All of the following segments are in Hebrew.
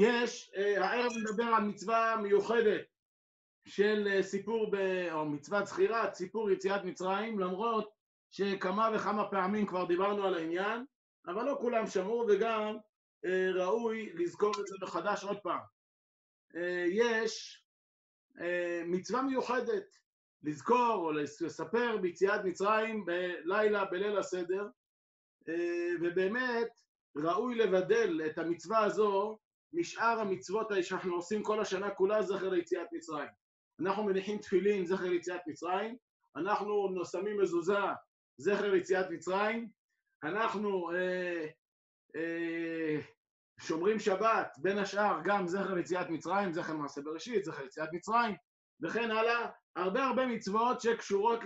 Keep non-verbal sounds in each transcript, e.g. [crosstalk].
יש, אה, הערב נדבר על מצווה מיוחדת של אה, סיפור, ב, או מצוות זכירת, סיפור יציאת מצרים, למרות שכמה וכמה פעמים כבר דיברנו על העניין, אבל לא כולם שמעו וגם אה, ראוי לזכור את זה מחדש עוד פעם. אה, יש אה, מצווה מיוחדת לזכור או לספר ביציאת מצרים בלילה, בליל הסדר, אה, ובאמת ראוי לבדל את המצווה הזו משאר המצוות שאנחנו עושים כל השנה כולה זכר ליציאת מצרים. אנחנו מניחים תפילין זכר ליציאת מצרים, אנחנו שמים מזוזה זכר ליציאת מצרים, אנחנו אה, אה, שומרים שבת, בין השאר גם זכר ליציאת מצרים, זכר מעשה בראשית, זכר ליציאת מצרים, וכן הלאה, הרבה הרבה מצוות שקשורות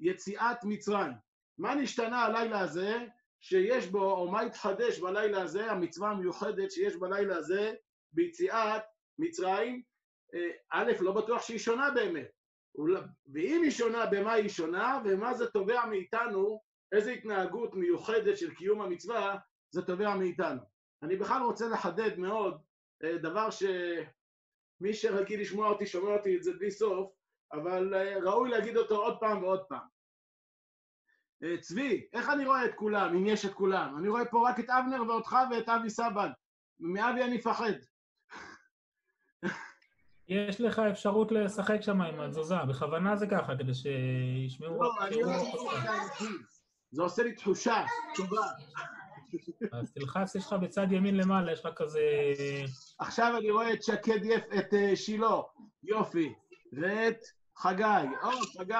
ליציאת מצרים. מה נשתנה הלילה הזה שיש בו, או מה התחדש בלילה הזה, המצווה המיוחדת שיש בלילה הזה ביציאת מצרים? אה, א', לא בטוח שהיא שונה באמת. ואם היא שונה, במה היא שונה, ומה זה תובע מאיתנו, איזו התנהגות מיוחדת של קיום המצווה זה תובע מאיתנו. אני בכלל רוצה לחדד מאוד אה, דבר שמי שרגיל לשמוע אותי, שומע אותי את זה בלי סוף, אבל אה, ראוי להגיד אותו עוד פעם ועוד פעם. אה, צבי, איך אני רואה את כולם, אם יש את כולם? אני רואה פה רק את אבנר ואותך ואת אבי סבן. מאבי אני מפחד. יש לך אפשרות לשחק שם עם התזוזה, בכוונה זה ככה, כדי שישמעו... לא, אני לא זה עושה לי תחושה טובה. אז תלחץ, יש לך בצד ימין למעלה, יש לך כזה... עכשיו אני רואה את שקד יף, את אה, שילה, יופי, ואת חגי, או, חגי.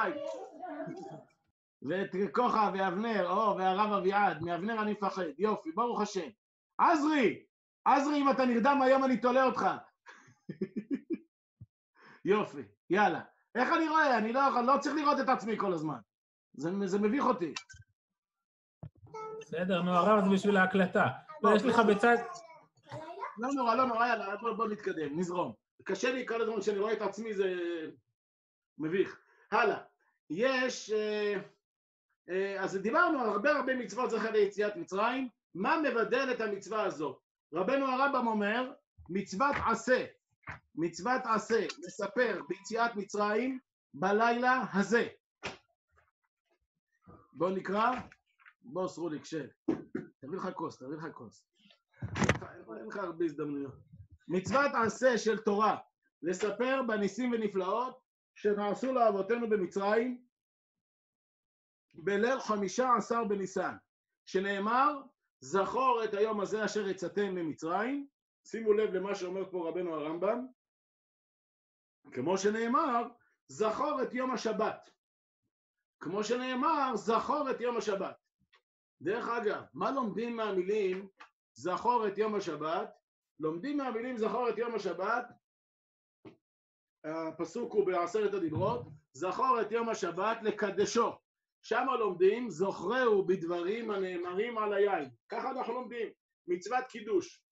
ואת כוחה ואבנר, או, והרב אביעד, מאבנר אני מפחד, יופי, ברוך השם. עזרי, עזרי, אם אתה נרדם היום אני תולה אותך. [laughs] יופי, יאללה. איך אני רואה? אני לא, לא צריך לראות את עצמי כל הזמן. זה, זה מביך אותי. בסדר, נו, הרב זה בשביל ההקלטה. ויש לך בצד... לא נורא, לא נורא, יאללה, בוא, בוא נתקדם, נזרום. קשה לי כל הזמן כשאני רואה את עצמי, זה מביך. הלאה. יש... אה, אז דיברנו על הרבה הרבה מצוות זכר ליציאת מצרים. מה מבדל את המצווה הזו? רבנו הרמב"ם אומר, מצוות עשה, מצוות עשה, לספר ביציאת מצרים בלילה הזה. בואו נקרא. בוא, סרוליק, שב. תביא לך כוס, תביא לך כוס. אין לך הרבה הזדמנויות. מצוות עשה של תורה, לספר בניסים ונפלאות שנעשו לאבותינו במצרים בליל חמישה עשר בניסן, שנאמר, זכור את היום הזה אשר יצאתם ממצרים, שימו לב למה שאומר פה רבנו הרמב"ם, כמו שנאמר, זכור את יום השבת. כמו שנאמר, זכור את יום השבת. דרך אגב, מה לומדים מהמילים זכור את יום השבת? לומדים מהמילים זכור את יום השבת, הפסוק הוא בעשרת הדיברות, זכור את יום השבת לקדשו. שם לומדים זוכרהו בדברים הנאמרים על היין. ככה אנחנו לומדים, מצוות קידוש.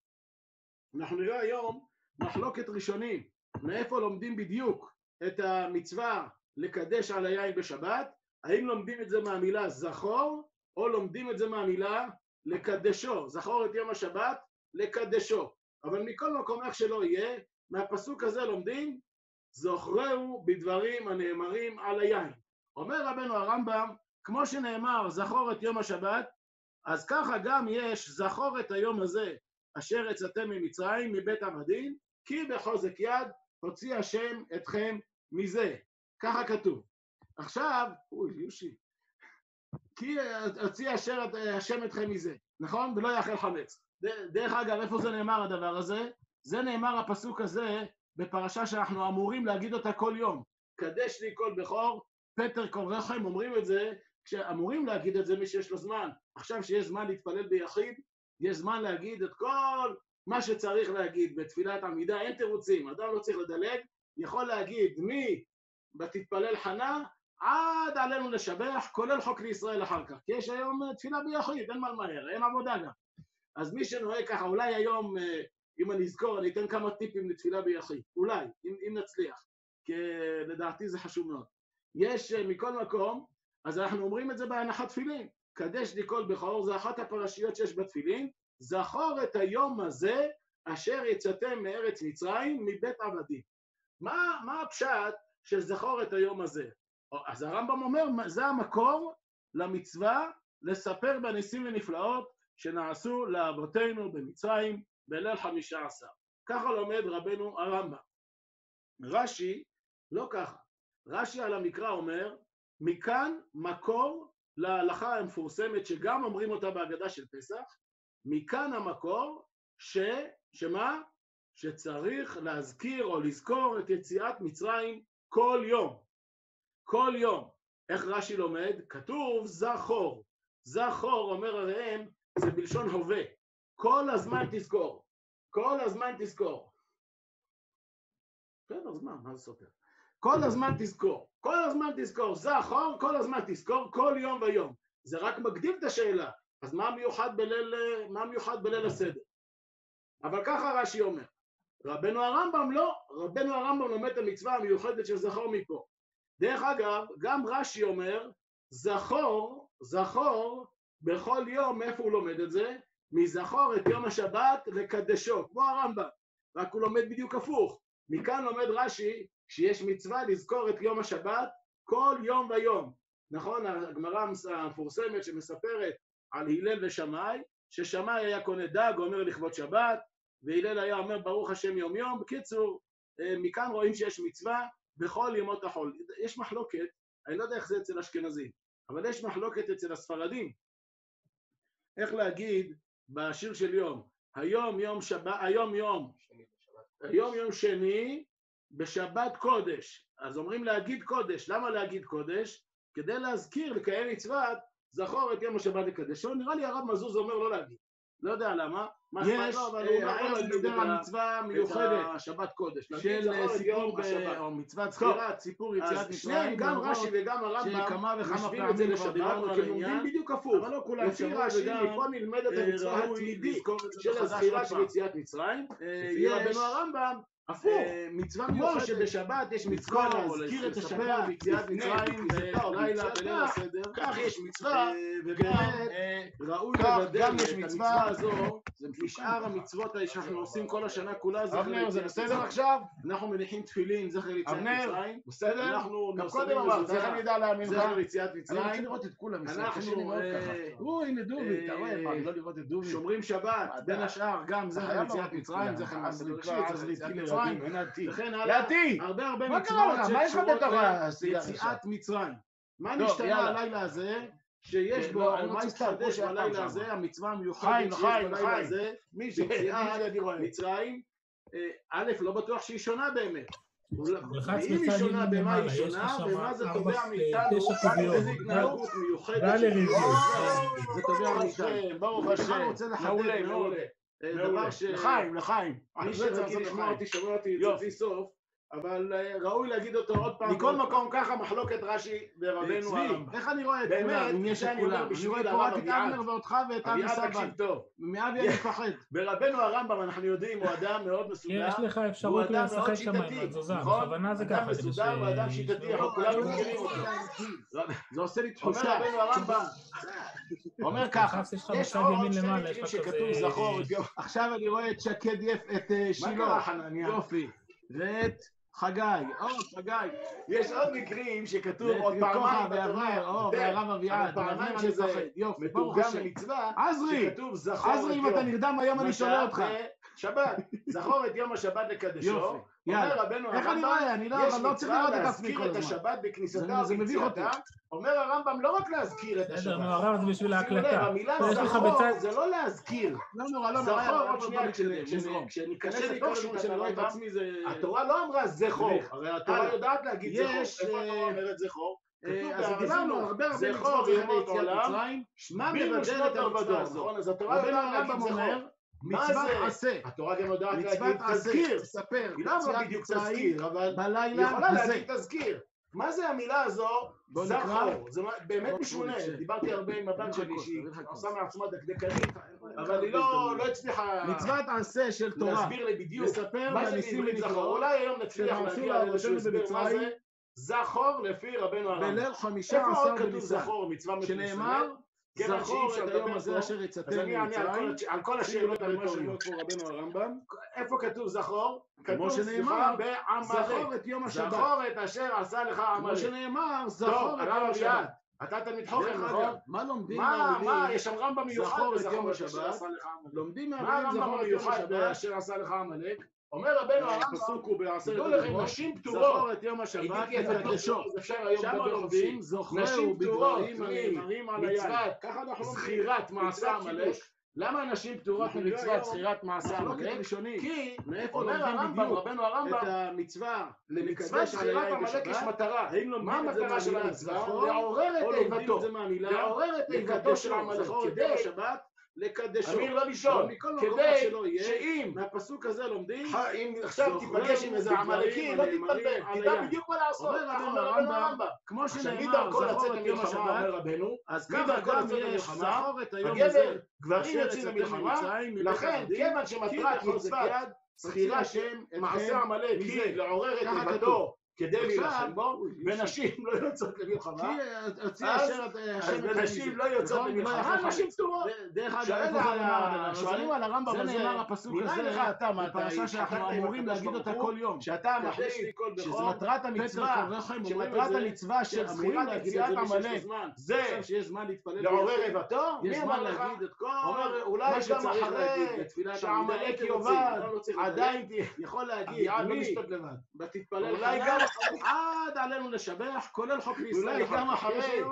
אנחנו נראה היום מחלוקת ראשונים, מאיפה לומדים בדיוק את המצווה לקדש על היין בשבת, האם לומדים את זה מהמילה זכור או לומדים את זה מהמילה לקדשו, זכור את יום השבת, לקדשו. אבל מכל מקום איך שלא יהיה, מהפסוק הזה לומדים, זוכרהו בדברים הנאמרים על היין. אומר רבנו הרמב"ם, כמו שנאמר, זכור את יום השבת, אז ככה גם יש, זכור את היום הזה, אשר יצאתם ממצרים, מבית עבדים, כי בחוזק יד הוציא השם אתכם מזה. ככה כתוב. עכשיו, אוי, יושי, כי הוציא אשר השם אתכם מזה, נכון? ולא יאכל חמץ. דרך אגב, איפה זה נאמר הדבר הזה? זה נאמר הפסוק הזה בפרשה שאנחנו אמורים להגיד אותה כל יום. קדש לי כל בכור, פטר כל רחם, אומרים את זה, כשאמורים להגיד את זה מי שיש לו זמן. עכשיו שיש זמן להתפלל ביחיד, יש זמן להגיד את כל מה שצריך להגיד בתפילת עמידה, אין תירוצים, אדם לא צריך לדלג, יכול להגיד מי בתתפלל חנה עד עלינו לשבח, כולל חוק לישראל אחר כך. כי יש היום אה, תפילה ביחיד, אין מה למהר, אין עבודה גם. אז מי שנוהג ככה, אולי היום, אה, אם אני אזכור, אני אתן כמה טיפים לתפילה ביחיד. אולי, אם, אם נצליח. כי לדעתי זה חשוב מאוד. יש אה, מכל מקום, אז אנחנו אומרים את זה בהנחת תפילין. קדש כל בכור, זה אחת הפרשיות שיש בתפילין. זכור את היום הזה אשר יצאתם מארץ מצרים מבית עבדים. מה, מה הפשט של זכור את היום הזה? אז הרמב"ם אומר, זה המקור למצווה לספר בניסים ונפלאות שנעשו לאבותינו במצרים בליל חמישה עשר. ככה לומד רבנו הרמב"ם. רש"י לא ככה. רש"י על המקרא אומר, מכאן מקור להלכה המפורסמת שגם אומרים אותה בהגדה של פסח, מכאן המקור ש... שמה? שצריך להזכיר או לזכור את יציאת מצרים כל יום. כל יום. איך רש"י לומד? כתוב זכור. זכור, אומר הראם, זה בלשון הווה. כל הזמן תזכור. כל הזמן תזכור. כן, אז מה, מה זה סותר? כל הזמן תזכור. כל הזמן תזכור. זכור, כל הזמן תזכור, כל יום ויום. זה רק מקדים את השאלה. אז מה מיוחד בליל, מה מיוחד בליל הסדר? אבל ככה רש"י אומר. רבנו הרמב"ם לא, רבנו הרמב"ם לומד את המצווה המיוחדת של זכור מפה. דרך אגב, גם רש"י אומר, זכור, זכור, בכל יום, איפה הוא לומד את זה? מזכור את יום השבת לקדשו, כמו הרמב"ם, רק הוא לומד בדיוק הפוך. מכאן לומד רש"י שיש מצווה לזכור את יום השבת כל יום ויום. נכון, הגמרא המפורסמת שמספרת על הלל ושמאי, ששמאי היה קונה דג, אומר לכבוד שבת, והלל היה אומר ברוך השם יום יום. בקיצור, אה, מכאן רואים שיש מצווה בכל ימות החול. יש מחלוקת, אני לא יודע איך זה אצל אשכנזים, אבל יש מחלוקת אצל הספרדים. איך להגיד בשיר של יום, היום יום שבת, היום יום, היום יום שני בשבת קודש. אז אומרים להגיד קודש. למה להגיד קודש? כדי להזכיר, לקיים מצוות, זכור את יום השבת לקדשו. נראה לי הרב מזוז אומר לא להגיד. לא יודע למה. יש, הערב מדבר על מצווה מיוחדת, שבת קודש, של סיפור, או מצוות זכירת, סיפור יציאת מצרים, גם רש"י וגם הרמב"ם משווים את זה לשבת, כי הם לומדים בדיוק הפוך. אבל לא כולם לפי רש"י, פה נלמדת המצווה התמידית של הזכירה של יציאת מצרים, לפי רבנו הרמב"ם, הפוך, מצווה מיוחדת שבשבת יש מצווה להזכיר את השבת ביציאת מצרים בלילה בליל הסדר, כך יש מצווה, ובאמת ראוי לבדל את המצווה הזו משאר המצוות שאנחנו עושים כל השנה כולה אבנר, זה בסדר עכשיו? אנחנו מניחים תפילין, זכר ליציאת מצרים. בסדר? אנחנו קודם אמרת, איך אני אדע להאמין לך? זכר ליציאת אני מצרים. רוצה לראות את כולם, אנחנו, אה. או, הנה דובי, אתה רואה, מה, לא לראות את דובי? שומרים שבת, בין השאר גם זכר ליציאת מצרים. זכר ליציאת מצרים, מצרים, אין עתיד. וכן הלאה. יעתי! הרבה הרבה מה קרה מצוות שקשורות? ליציאת מצרים. מה נשתנה. הלילה הזה, שיש כן, בו, לא, או מה בלילה שם. הזה, המצווה המיוחדת שיש בלילה. הזה, רואה? מצרים, אה, א', לא בטוח שהיא שונה באמת. ואם היא שונה, במה היא שונה, ומה זה תובע מאיתנו. איזה התנהגות מיוחדת. זה תובע ברוך מאיתנו. השם, ברוך השם. מעולה. מעולה. אה. דבר ש... לחיים, לחיים. מי שרגיל לעשות לשמוע. אותי, שומע אותי יופי. סוף, אבל אה, ראוי להגיד אותו עוד פעם. מכל מקום. ככה מחלוקת רש"י ורבנו הרמב"ם. איך אני רואה את באמת, כולם? אם יש זה את אני אומר כולם. אני בשביל רואה פה הרב רק את אביעד. אבנר ואותך ואת אבי אביעד, סבן. תקשיב טוב. מאבי אני מפחד. ברבנו הרמב"ם, אנחנו יודעים, הוא אדם מאוד מסודר. יש לך אפשרות אדם מאוד לשחק שם עם התזוזה, נכון? בכוונה זה אדם ככה, כדי מסודר ואדם שיטתי, אנחנו כולנו מכירים אותו. זה עושה לי אומר תחושה. רבנו הרמב"ם, אומר ככה, יש עוד ימין שני למעלה, מקרים שכתוב. זכור. עכשיו אני רואה את שקד יף, את אה, מה שילה. קרה חנניה? יופי. ואת חגי. או, חגי, יש עוד מקרים שכתוב עוד פעמיים בתורה, או, כן, והרב אביעד. פעמיים שזה מתורגם. למצווה, עזרי, עזרי, אם. אתה נרדם היום אני שואל אותך. שבת, זכור את יום השבת לקדשו. אומר יאללה. רבנו איך אני הרמב"ם, רואה? אני לא יש לא מצווה לראות את עצמי להזכיר כל את הזמן. השבת בכניסתה זה- זה מביך אותי. וביציאתה. אומר הרמב"ם לא רק להזכיר את בסדר, השבת. נו, הרב זה בשביל ההקלטה. המילה זכור. זה לא להזכיר. לא נורא, לא נורא. זכור, עוד שנייה. כשניכנס לתוך כל שיטת שאני רואה את הרמב"ם, עצמי זה... התורה לא אמרה זכור. הרי התורה. יודעת להגיד זכור. איפה אה, התורה אומרת זכור? אה, אז דיברנו הרבה הרבה מצוות מצרים. מה בינו מבדל את המצווה הזאת? נכון? אז התורה יודעת להגיד הרמב"ם זכור. מצוות? עשה. התורה גם יודעת להגיד. תזכיר. תספר. היא לא אמרה בדיוק תזכיר, אבל היא בלילה יכולה הזה. להגיד תזכיר. מה זה המילה הזו? זכור. זה באמת משונה. דיברתי הרבה עם הבת נקרא שלי, שהיא. עושה מעצמה דקדקנית, אבל היא לא לא הצליחה מצוות עשה של תורה. להסביר לי בדיוק לספר מה זה בניסים בעברית זכור. ונפלאות. אולי היום נצליח להגיע לאיזשהו הסבר מה. זה זכור לפי רבנו הרמב"ם. בליל חמישה איפה עשר עוד כתוב בניסן. זכור, מצווה מפורסמת? שנאמר, זכור שאי אפשר את היום הזה אשר יצאתם אני אענה על כל ממצרים. על כל השאלות למה הרטוריות. שאומר פה רבנו הרמב"ם. איפה כתוב זכור? כתוב, כמו סליחה, בעמלק. זכור את יום השבת. זכור את אשר עשה לך כמו עמלק. שנאמר, זכור את יום השבת. אתה תלמיד חוכם, דרך נכון? מה לומדים מה, מה, מהמילים? יש שם רמב"ם מיוחד זכור את בזכור יום אשר השבת. לומדים מה הרמב"ם זכור את יום השבת. באשר עשה לך עמלק? אומר רבנו הרמב"ם, הפסוק הוא בעשרת הדיברות. נשים פטורות. את יום השבת אפשר היום שם לדבר. לומדים, זוכרהו נשים פטורות בדברים הנאמרים על מצוות היין. ככה אנחנו לומדים. זכירת מעשה עמלק. למה נשים פטורות ממצוות היום זכירת מעשה עמלק? ראשונית. כי אומר הרמב"ם, רבנו את הרמב"ם, המצווה למצוות לקדש על זכירת עמלק יש? מטרה. מה המטרה של המצווה? לעורר את איבתו. לעורר את איבתו של עמלק. כדי, לקדשו. אמיר לא מכל מקום כדי שאם מהפסוק הזה לומדים, אם עכשיו תיפגש עם איזה עמלקי, לא תתבלבל, תדע. בדיוק מה לעשות. אומר רבנו הרמב"ם, הרמב"ם. כמו שנאמר, זכור את יום למלחמה, השבת, אומר רבנו, אז ככה גם יש זכור את היום הזה. גברים יוצאים למלחמה, לכן, כיוון כי שמטרת מצוות זכירה אתכם מעשה עמלק. היא לעורר את איבתו כדי להילחם בו, ונשים לא יוצאות למלחמה, הוציא אז- אתכם נשים. לא יוצאות נכון? למלחמה, יחל נשים פטורות. דרך אגב, זה על הזה? שואלים על הרמב"ם זה הזה, נאמר הפסוק נראה הזה, לך אתה, מה, אתה בפרשה שאנחנו אמורים להגיד אותה כל יום. שאתה קדש מחליט שזה בכור, מטרת המצווה, שמטרת זה, המצווה של זכירת יציאת זה עמלק. זה לעורר יש מי אמר לך? אומר, אולי גם אחרי הייתם יאבד, לא. עדיין תהיה, יכול להגיד, לא מי לבד. ותתפלל אולי גם עד עלינו לשבח, כולל חוק בישראל. אולי גם. אחרי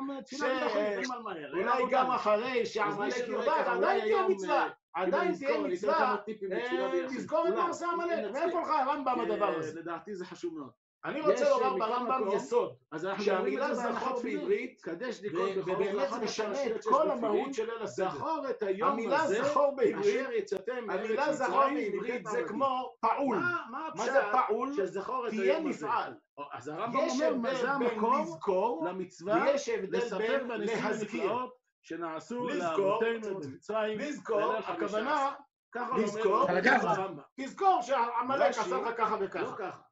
אולי. גם אחרי ייקח, אולי עדיין תהיה מצווה, אה, עדיין תהיה מצווה, אה. לזכור את אולי, מעשה אם עמלק. מאיפה לך הרמב"ם הדבר אה, הזה? לדעתי זה חשוב מאוד. אני רוצה לומר ברמב"ם יסוד, שהמילה זכור. בעברית, ובאמת זה משנה את כל. המהות של ליל הסדר. זכור את היום המילה הזה, זכור בעברית, אשר יצאתם מארץ המילה זכור מצרים בעברית זה. כמו פעול. מה- זה פעול? שזכור את תהיה היום הזה? נפעל. או, אז הרמב"ם יש אומר, מה זה המקור לזכור, למצווה ויש הבדל לספר בין להזכיר. שנעשו לאבותינו במצרים. לזכור, הכוונה. ככה לזכור, אומר. הרמב"ם. תזכור שעמלק רש"י, עשה לך ככה לא וככה.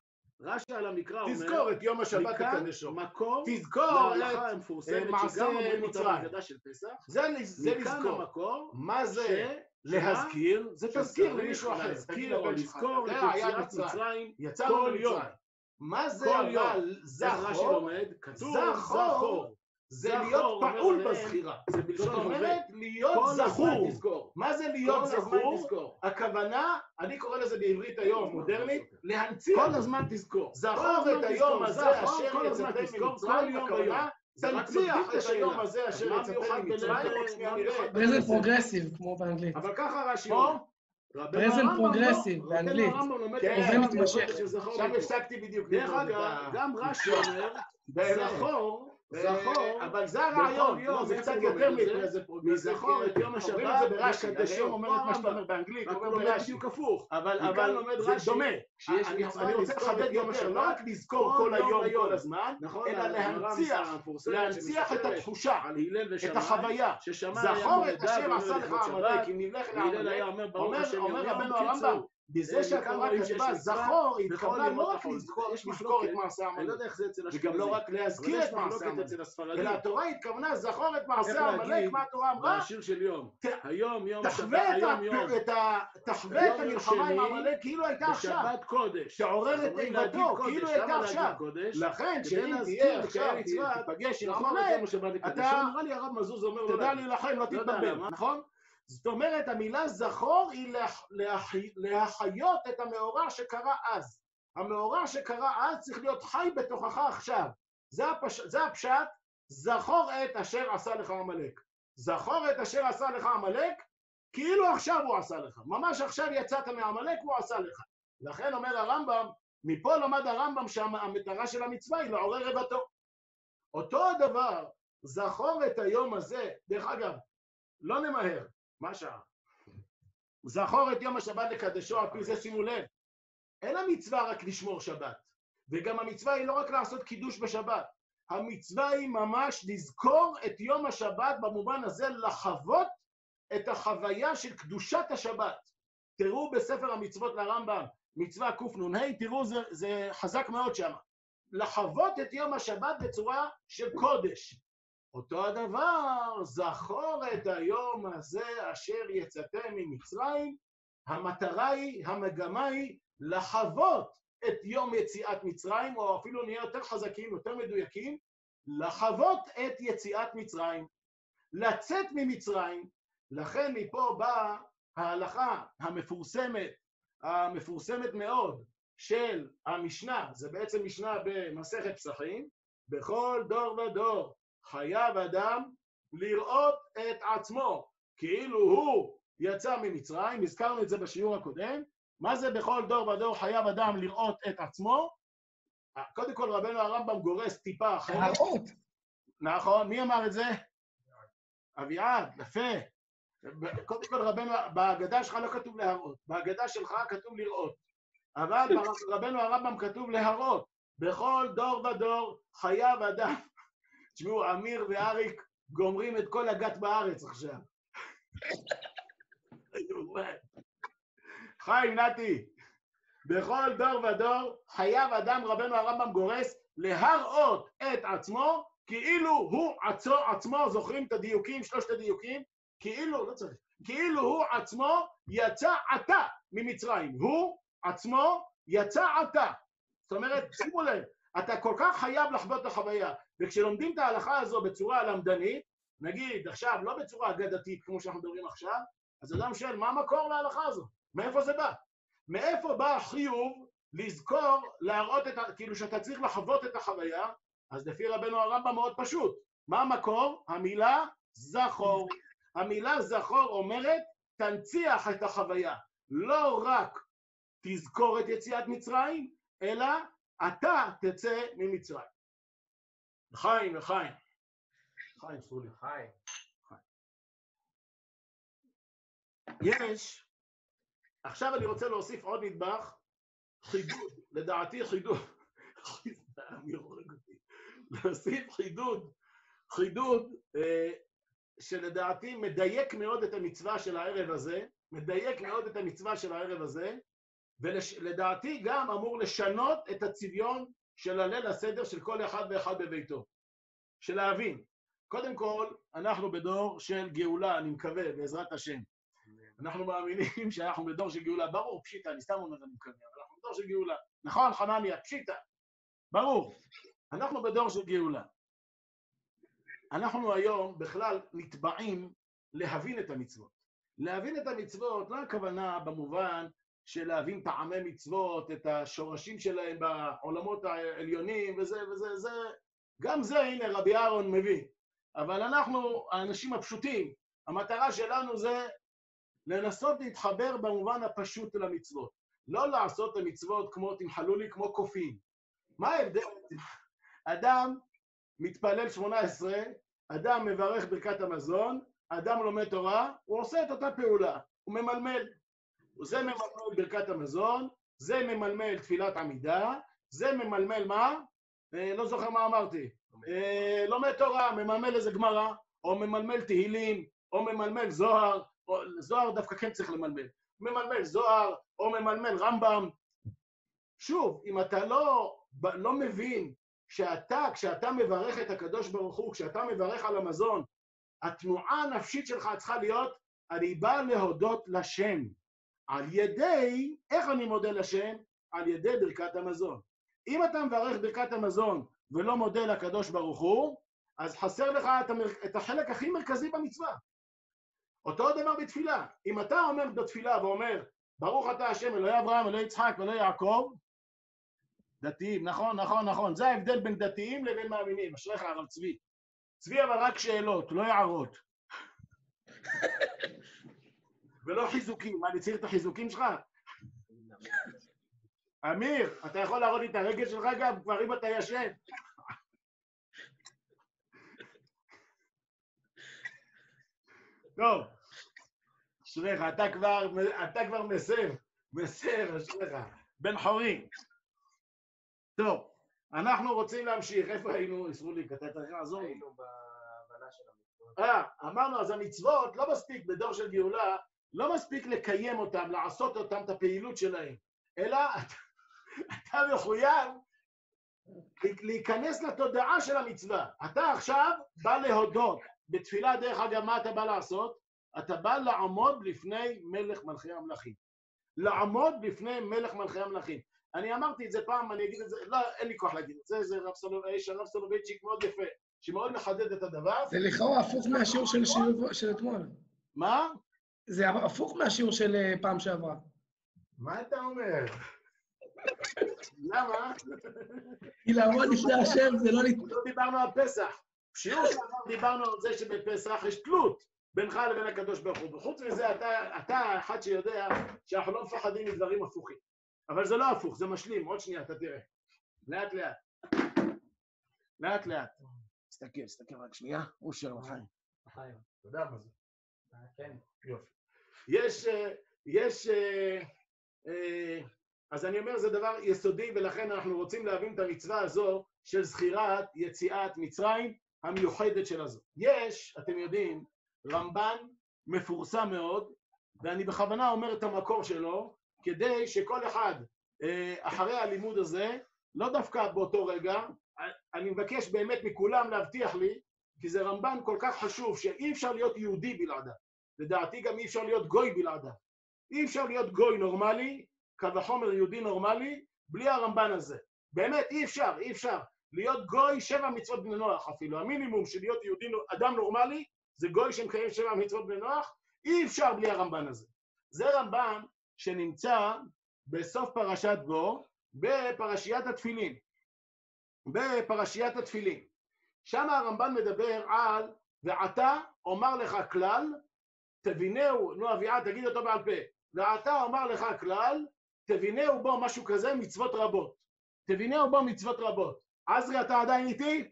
רש"י על המקרא אומר, תזכור את יום השבת מכאן תקדשו. מקור תזכור את... מעשה מצרים. זה לזכור. מה זה להזכיר? זה תזכיר למישהו אחר. להזכיר או לזכור את יציאת מצרים. כל יום. מה זה. אבל איך רש"י זכור? זכור. זה להיות אומר פעול בזכירה. זה זאת. אומרת, להיות זכור. מה זה להיות זכור? הכוונה, אני קורא לזה בעברית היום, מודרנית, להנציח. כל הזמן תזכור. זכור את היום. הזה אשר יצאתם ממצרים, הכוונה. זה תנציח את היום. הזה אשר יצאתם ממצרים, present progressive, כמו באנגלית. אבל ככה רש"י? אומר. הרמב"ם לא. progressive, רבנו באנגלית. הרמב"ם לומד כן, הרמב"ם מתמשך. זכור עכשיו. הפסקתי בדיוק. דרך אגב, גם רש"י אומר. זכור, ו- זכור, אבל זה הרעיון, יום, זה קצת יותר. מזכור את יום אומרים השבת ברש"י, הוא אומר את מה שאתה אומר באנגלית, רק הוא לומד ברש"י. בדיוק הפוך. אבל זה רש"י דומה. אני רוצה לחדד יום השבת, לא רק לזכור כל יום היום. כל הזמן, נכון, אלא להנציח, להנציח את התחושה, את החוויה. זכור את ואומר עשה לך עמלק, אם נלך לעמלק. אומר השם יום רבנו יום. הרמב"ם, בזה שיש כתבה זכור, בכל התכוונה לא רק. לזכור יש לזכור את. מעשה אני לא עמלק, יודע איך זה אצל וגם אשכנזים. לא רק להזכיר את מעשה עמלק. הספרדים. אלא התורה התכוונה זכור את איך מעשה עמלק, להגיד מה התורה אמרה? בשיר של יום. היום יום שבת, תחווה את המלחמה עם שני, עמלק כאילו הייתה עכשיו. בשבת קודש. תעורר את להגיד איבתו. כאילו הייתה להגיד עכשיו. לכן, שאם תהיה עכשיו, תיפגש עם עמלק, לקדשו. אתה- לא תדע להגיד. להילחם, לא לא תתבלבל. נכון? זאת אומרת, המילה זכור היא להח- להחי- להחיות את המאורע שקרה אז. המאורע שקרה אז צריך להיות חי בתוכך עכשיו. זה, הפש... זה הפשט, זכור את אשר עשה לך עמלק. זכור את אשר עשה לך עמלק, כאילו עכשיו הוא עשה לך. ממש עכשיו יצאת מעמלק והוא עשה לך. לכן אומר הרמב"ם, מפה למד הרמב"ם שהמטרה של המצווה היא לעורר רבתו. אותו הדבר, זכור את היום הזה, דרך אגב, לא נמהר, מה השעה? זכור את יום השבת לקדשו, על פי זה שימו לב. אין המצווה רק לשמור שבת, וגם המצווה היא לא רק לעשות קידוש בשבת, המצווה היא ממש לזכור את יום השבת במובן הזה לחוות את החוויה של קדושת השבת. תראו בספר המצוות לרמב"ם, מצווה קנ"ה, תראו זה, זה חזק מאוד שם. לחוות את יום השבת בצורה של קודש. אותו הדבר, זכור את היום הזה אשר יצאתם ממצרים, המטרה היא, המגמה היא, לחוות את יום יציאת מצרים, או אפילו נהיה יותר חזקים, יותר מדויקים, לחוות את יציאת מצרים, לצאת ממצרים, לכן מפה באה ההלכה המפורסמת, המפורסמת מאוד של המשנה, זה בעצם משנה במסכת פסחים, בכל דור ודור חייב אדם לראות את עצמו כאילו הוא יצא ממצרים, הזכרנו את זה בשיעור הקודם, מה זה בכל דור ודור חייב אדם לראות את עצמו? קודם כל רבנו הרמב"ם גורס טיפה אחרת. להראות. נכון, מי אמר את זה? אביעד, יפה. קודם כל רבנו, בהגדה שלך לא כתוב להראות, בהגדה שלך כתוב לראות. אבל [laughs] ברבנו הרמב"ם כתוב להראות. בכל דור ודור חייב אדם. תשמעו, אמיר ואריק גומרים את כל הגת בארץ עכשיו. חיים, נתי, בכל דור ודור חייב אדם, רבנו הרמב"ם גורס, להראות את עצמו כאילו הוא עצו, עצמו, זוכרים את הדיוקים, שלושת הדיוקים? כאילו, לא צריך, כאילו הוא עצמו יצא עתה ממצרים. הוא עצמו יצא עתה. זאת אומרת, שימו לב, אתה כל כך חייב לחוות את החוויה, וכשלומדים את ההלכה הזו בצורה למדנית, נגיד עכשיו, לא בצורה אגדתית כמו שאנחנו מדברים עכשיו, אז אדם שואל, מה המקור להלכה הזו? מאיפה זה בא? מאיפה בא החיוב לזכור, להראות את ה... כאילו שאתה צריך לחוות את החוויה, אז לפי רבנו הרמב"ם מאוד פשוט. מה המקור? המילה זכור. המילה זכור אומרת, תנציח את החוויה. לא רק תזכור את יציאת מצרים, אלא אתה תצא ממצרים. לחיים, לחיים. לחיים, סולי. חיים. יש, עכשיו אני רוצה להוסיף עוד נדבך, חידוד, לדעתי חידוד, אני הורג אותי, להוסיף חידוד, חידוד אה, שלדעתי מדייק מאוד את המצווה של הערב הזה, מדייק מאוד את המצווה של הערב הזה, ולדעתי גם אמור לשנות את הצביון של הליל הסדר של כל אחד ואחד בביתו. של להבין, קודם כל, אנחנו בדור של גאולה, אני מקווה, בעזרת השם. אנחנו מאמינים שאנחנו בדור של גאולה. ברור, פשיטה, אני סתם אומר, אני מקווה, אבל אנחנו בדור של גאולה. נכון, חנניה, פשיטה. ברור. אנחנו בדור של גאולה. אנחנו היום בכלל נתבעים להבין את המצוות. להבין את המצוות, לא הכוונה במובן של להבין טעמי מצוות, את השורשים שלהם בעולמות העליונים וזה וזה, זה, גם זה, הנה, רבי אהרון מביא. אבל אנחנו, האנשים הפשוטים, המטרה שלנו זה לנסות להתחבר במובן הפשוט למצוות. לא לעשות את המצוות כמו, תמחלו לי, כמו קופים. מה ההבדל? אדם מתפלל שמונה עשרה, אדם מברך ברכת המזון, אדם לומד תורה, הוא עושה את אותה פעולה, הוא ממלמל. זה ממלמל ברכת המזון, זה ממלמל תפילת עמידה, זה ממלמל מה? אה, לא זוכר מה אמרתי. אה, לומד תורה, ממלמל איזה גמרא, או ממלמל תהילים, או ממלמל זוהר, או, זוהר דווקא כן צריך למלמל. ממלמל זוהר, או ממלמל רמב"ם. שוב, אם אתה לא, לא מבין שאתה, כשאתה מברך את הקדוש ברוך הוא, כשאתה מברך על המזון, התנועה הנפשית שלך צריכה להיות, אני בא להודות לשם. על ידי, איך אני מודה לשם? על ידי ברכת המזון. אם אתה מברך ברכת המזון ולא מודה לקדוש ברוך הוא, אז חסר לך את, המר... את החלק הכי מרכזי במצווה. אותו דבר בתפילה. אם אתה אומר בתפילה ואומר, ברוך אתה השם אלוהי אברהם, אלוהי יצחק ואלוהי יעקב, דתיים, נכון, נכון, נכון. זה ההבדל בין דתיים לבין מאמינים. אשריך הרב צבי. צבי אבל רק שאלות, לא הערות. [laughs] ולא חיזוקים. מה, אני צריך את החיזוקים שלך? אמיר, אתה יכול להראות לי את הרגל שלך גם, כבר אם אתה ישן. טוב, אשריך, אתה כבר, אתה כבר מסר, מסר, אשריך, בן חורי. טוב, אנחנו רוצים להמשיך, איפה היינו? איסרו לי, אתה צריך לעזור לי. היינו בהבנה של המצוות. אה, אמרנו, אז המצוות, לא מספיק בדור של גאולה, לא מספיק לקיים אותם, לעשות אותם, את הפעילות שלהם, אלא [laughs] אתה מחויב להיכנס לתודעה של המצווה. אתה עכשיו בא להודות. בתפילה, דרך אגב, מה אתה בא לעשות? אתה בא לעמוד לפני מלך מלכי המלכים. לעמוד בפני מלך מלכי המלכים. אני אמרתי את זה פעם, אני אגיד את זה, לא, אין לי כוח להגיד את זה, זה רב הרב סולובייצ'יק מאוד יפה, שמאוד מחדד את הדבר. זה לכאורה הפוך מהשיעור של שיעור של אתמול. מה? זה הפוך מהשיעור של אה, פעם שעברה. מה אתה אומר? למה? כי לעמוד לפני השם זה לא. לא דיברנו על פסח. בשיעור שעבר דיברנו על זה שבפסח יש תלות בינך לבין הקדוש ברוך הוא. וחוץ מזה, אתה, אתה אחד שיודע שאנחנו לא מפחדים מדברים הפוכים. אבל זה לא הפוך, זה משלים. עוד שנייה, אתה תראה. לאט לאט. לאט לאט. תסתכל, תסתכל רק שנייה. אושר לחיים. חיים. אתה יודע מה זה? אה, כן. יופי. יש, אה, יש, אה, אה, אז אני אומר, זה דבר יסודי, ולכן אנחנו רוצים להבין את המצווה הזו של זכירת יציאת מצרים המיוחדת של הזו. יש, אתם יודעים, רמב"ן מפורסם מאוד, ואני בכוונה אומר את המקור שלו, כדי שכל אחד אחרי הלימוד הזה, לא דווקא באותו רגע, אני מבקש באמת מכולם להבטיח לי, כי זה רמב"ן כל כך חשוב, שאי אפשר להיות יהודי בלעדיו. לדעתי גם אי אפשר להיות גוי בלעדיו. אי אפשר להיות גוי נורמלי, קל וחומר יהודי נורמלי, בלי הרמב"ן הזה. באמת, אי אפשר, אי אפשר. להיות גוי שבע מצוות בני נוח אפילו. המינימום של להיות יהודי, אדם נורמלי, זה גוי שמקיים שבע מצוות בני נוח, אי אפשר בלי הרמב"ן הזה. זה רמב"ן שנמצא בסוף פרשת בו, בפרשיית התפילין. בפרשיית התפילין. שם הרמב"ן מדבר על ועתה אומר לך כלל, תבינהו, נו אביעד תגיד אותו בעל פה, ועתה אומר לך כלל, תבינהו בו משהו כזה מצוות רבות. תבינהו בו מצוות רבות. עזרי אתה עדיין איתי?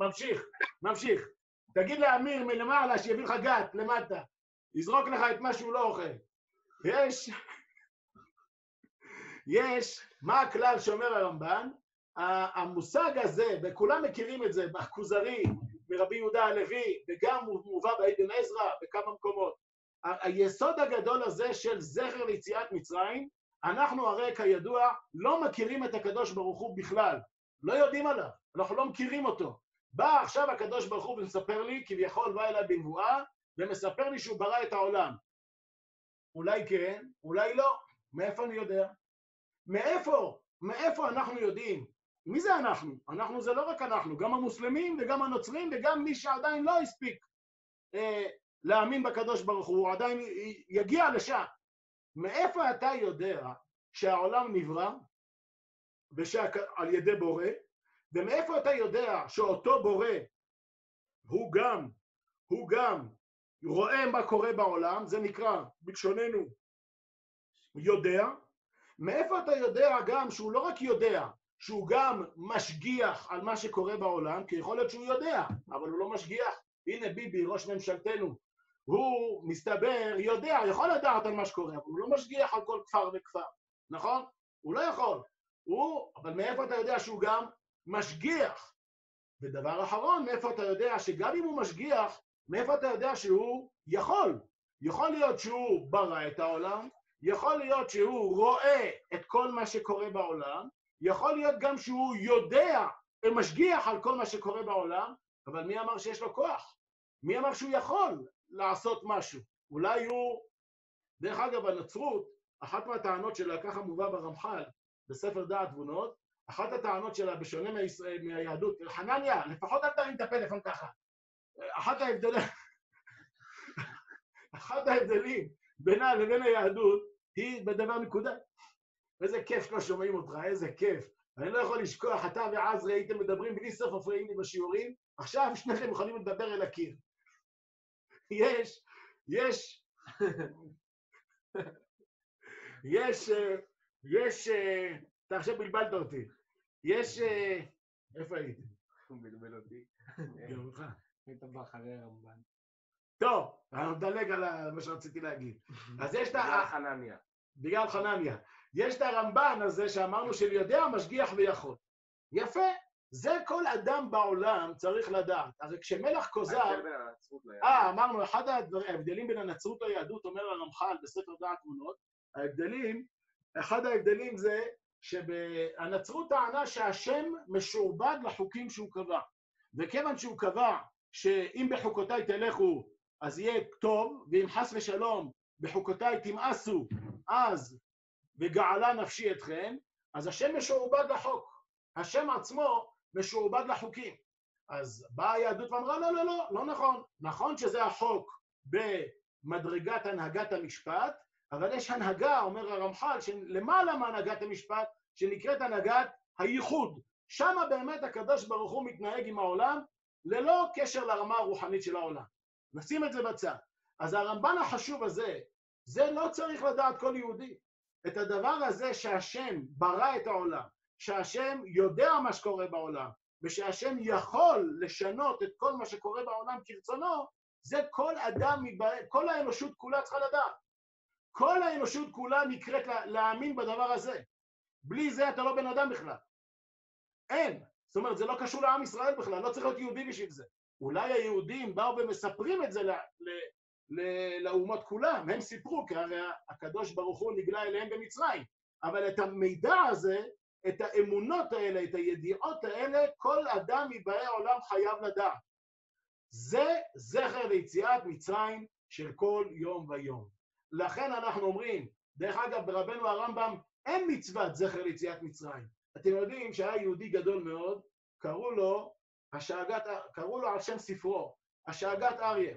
ממשיך, ממשיך. תגיד לאמיר מלמעלה שיביא לך גת למטה, יזרוק לך את מה שהוא לא אוכל. יש, יש, מה הכלל שאומר הרמב"ן? המושג הזה, וכולם מכירים את זה, בכוזרי, מרבי יהודה הלוי, וגם הוא מובא באבן עזרא בכמה מקומות. היסוד הגדול הזה של זכר ליציאת מצרים, אנחנו הרי כידוע לא מכירים את הקדוש ברוך הוא בכלל, לא יודעים עליו, אנחנו לא מכירים אותו. בא עכשיו הקדוש ברוך הוא ומספר לי, כביכול בא אליי בנבואה, ומספר לי שהוא ברא את העולם. אולי כן, אולי לא. מאיפה אני יודע? מאיפה? מאיפה אנחנו יודעים? מי זה אנחנו? אנחנו זה לא רק אנחנו, גם המוסלמים וגם הנוצרים וגם מי שעדיין לא הספיק אה, להאמין בקדוש ברוך הוא, עדיין יגיע לשם. מאיפה אתה יודע שהעולם נברא ושע... על ידי בורא, ומאיפה אתה יודע שאותו בורא הוא גם, הוא גם רואה מה קורה בעולם, זה נקרא בלשוננו יודע, מאיפה אתה יודע גם שהוא לא רק יודע, שהוא גם משגיח על מה שקורה בעולם, כי יכול להיות שהוא יודע, אבל הוא לא משגיח. הנה ביבי, ראש ממשלתנו, הוא מסתבר, יודע, יכול לדעת על מה שקורה, אבל הוא לא משגיח על כל כפר וכפר, נכון? הוא לא יכול. הוא, אבל מאיפה אתה יודע שהוא גם משגיח? ודבר אחרון, מאיפה אתה יודע שגם אם הוא משגיח, מאיפה אתה יודע שהוא יכול? יכול להיות שהוא ברא את העולם, יכול להיות שהוא רואה את כל מה שקורה בעולם, יכול להיות גם שהוא יודע ומשגיח על כל מה שקורה בעולם, אבל מי אמר שיש לו כוח? מי אמר שהוא יכול לעשות משהו? אולי הוא... דרך אגב, הנצרות, אחת מהטענות שלה, ככה מובא ברמח"ל, בספר דעת תבונות, אחת הטענות שלה, בשונה מישראל, מהיהדות, חנניה, לפחות אל תרים את הפלאפון ככה. אחת ההבדלים, [laughs] אחת ההבדלים בינה לבין היהדות היא בדבר נקודה. איזה כיף לא שומעים אותך, איזה כיף. אני לא יכול לשכוח, אתה ועזרי הייתם מדברים בלי סוף מפריעים לי בשיעורים, עכשיו שניכם יכולים לדבר אל הקיר. יש, יש, יש, יש, אתה עכשיו בלבלת אותי. יש, איפה הייתי? הוא בלבל אותי. גם אותך. היית בא אחרי הרמב"ן. טוב, אני מדלג על מה שרציתי להגיד. אז יש את ה... בגלל חנניה. בגלל חנניה. יש את הרמב"ן הזה שאמרנו של יודע, משגיח ויכול. יפה. זה כל אדם בעולם צריך לדעת. הרי כשמלך ליהדות. אה, אמרנו, אחד ההבדלים בין הנצרות ליהדות, אומר הרמח"ל בספר דעת תמונות, ההבדלים, אחד ההבדלים זה שהנצרות טענה שהשם משועבד לחוקים שהוא קבע. וכיוון שהוא קבע שאם בחוקותיי תלכו אז יהיה טוב, ואם חס ושלום בחוקותיי תמאסו אז וגעלה נפשי אתכם, אז השם משועבד לחוק. השם עצמו משועבד לחוקים. אז באה היהדות ואמרה, לא, לא, לא, לא נכון. נכון שזה החוק במדרגת הנהגת המשפט, אבל יש הנהגה, אומר הרמח"ל, למעלה מהנהגת המשפט, שנקראת הנהגת הייחוד. שמה באמת הקדוש ברוך הוא מתנהג עם העולם ללא קשר לרמה הרוחנית של העולם. נשים את זה בצד. אז הרמב"ן החשוב הזה, זה לא צריך לדעת כל יהודי. את הדבר הזה שהשם ברא את העולם, שהשם יודע מה שקורה בעולם, ושהשם יכול לשנות את כל מה שקורה בעולם כרצונו, זה כל אדם, כל האנושות כולה צריכה לדעת. כל האנושות כולה נקראת להאמין בדבר הזה. בלי זה אתה לא בן אדם בכלל. אין. זאת אומרת, זה לא קשור לעם ישראל בכלל, לא צריך להיות יהודי בשביל זה. אולי היהודים באו ומספרים את זה לאומות כולם, הם סיפרו, כי הרי הקדוש ברוך הוא נגלה אליהם במצרים, אבל את המידע הזה, את האמונות האלה, את הידיעות האלה, כל אדם מבאי העולם חייב לדעת. זה זכר ליציאת מצרים של כל יום ויום. לכן אנחנו אומרים, דרך אגב, ברבנו הרמב"ם אין מצוות זכר ליציאת מצרים. אתם יודעים שהיה יהודי גדול מאוד, קראו לו, השאגת, קראו לו על שם ספרו, השאגת אריה.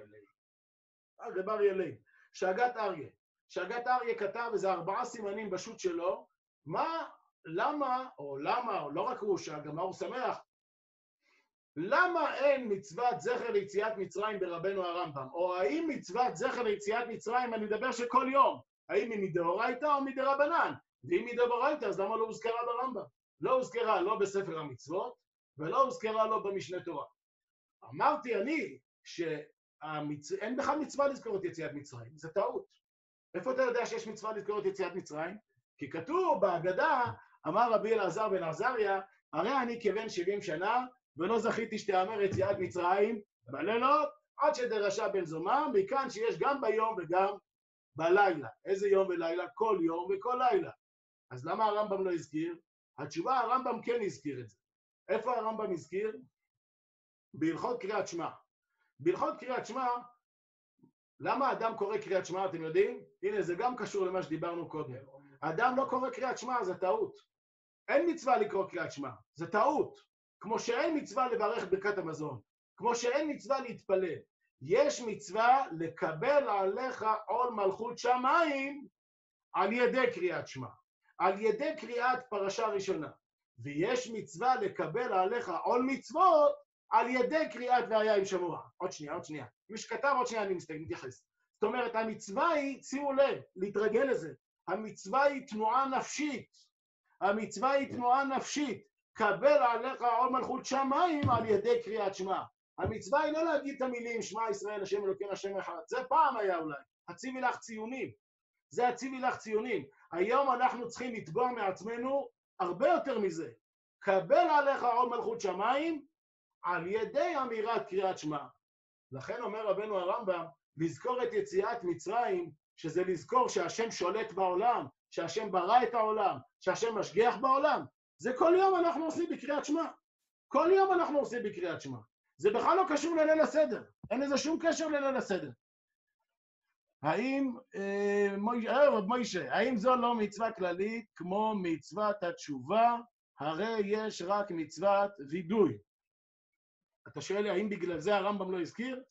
רב אריה לייב. שאגת אריה. שאגת אריה כתב איזה ארבעה סימנים בשו"ת שלו, מה, למה, או למה, או לא רק הוא, שהגמר הוא שמח, למה אין מצוות זכר ליציאת מצרים ברבנו הרמב"ם? או האם מצוות זכר ליציאת מצרים, אני מדבר שכל יום, האם היא מדאורייתא או מדרבנן? ואם מדאורייתא, אז למה לא הוזכרה ברמב"ם? לא הוזכרה לא בספר המצוות, ולא הוזכרה לא במשנה תורה. אמרתי אני שאין בכלל מצווה לזכור את יציאת מצרים, זה טעות. איפה אתה יודע שיש מצווה לזכור את יציאת מצרים? כי כתוב בהגדה, אמר רבי אלעזר בן עזריה, הרי אני כבן שבעים שנה, ולא זכיתי שתיאמר יציאת מצרים בלילות, עד שדרשה בן זומם, מכאן שיש גם ביום וגם בלילה. איזה יום ולילה? כל יום וכל לילה. אז למה הרמב"ם לא הזכיר? התשובה, הרמב"ם כן הזכיר את זה. איפה הרמב"ם הזכיר? בהלכות קריאת שמע. בהלכות קריאת שמע, למה אדם קורא קריאת שמע, אתם יודעים? הנה, זה גם קשור למה שדיברנו קודם. אדם לא קורא קריאת שמע, זה טעות. אין מצווה לקרוא קריאת שמע, זה טעות. כמו שאין מצווה לברך ברכת המזון, כמו שאין מצווה להתפלל. יש מצווה לקבל עליך עול מלכות שמיים על ידי קריאת שמע, על ידי קריאת פרשה ראשונה. ויש מצווה לקבל עליך עול מצוות על ידי קריאת והיה עם שמוע. עוד שנייה, עוד שנייה. מי שכתב, עוד שנייה אני מתייחס. זאת אומרת, המצווה היא, שימו לב, להתרגל לזה. המצווה היא תנועה נפשית. המצווה היא תנועה נפשית. קבל עליך עול מלכות שמיים על ידי קריאת שמע. המצווה היא לא להגיד את המילים שמע ישראל השם אלוקינו השם אחד. זה פעם היה אולי. הציבי לך ציונים. זה הציבי לך ציונים. היום אנחנו צריכים לתבוע מעצמנו הרבה יותר מזה. קבל עליך עול מלכות שמיים על ידי אמירת קריאת שמע. לכן אומר רבנו הרמב"ם, לזכור את יציאת מצרים, שזה לזכור שהשם שולט בעולם, שהשם ברא את העולם, שהשם משגיח בעולם, זה כל יום אנחנו עושים בקריאת שמע. כל יום אנחנו עושים בקריאת שמע. זה בכלל לא קשור לליל הסדר, אין לזה שום קשר לליל הסדר. האם, אה, רב מוישה, האם זו לא מצווה כללית כמו מצוות התשובה, הרי יש רק מצוות וידוי. אתה שואל האם בגלל זה הרמב"ם לא הזכיר?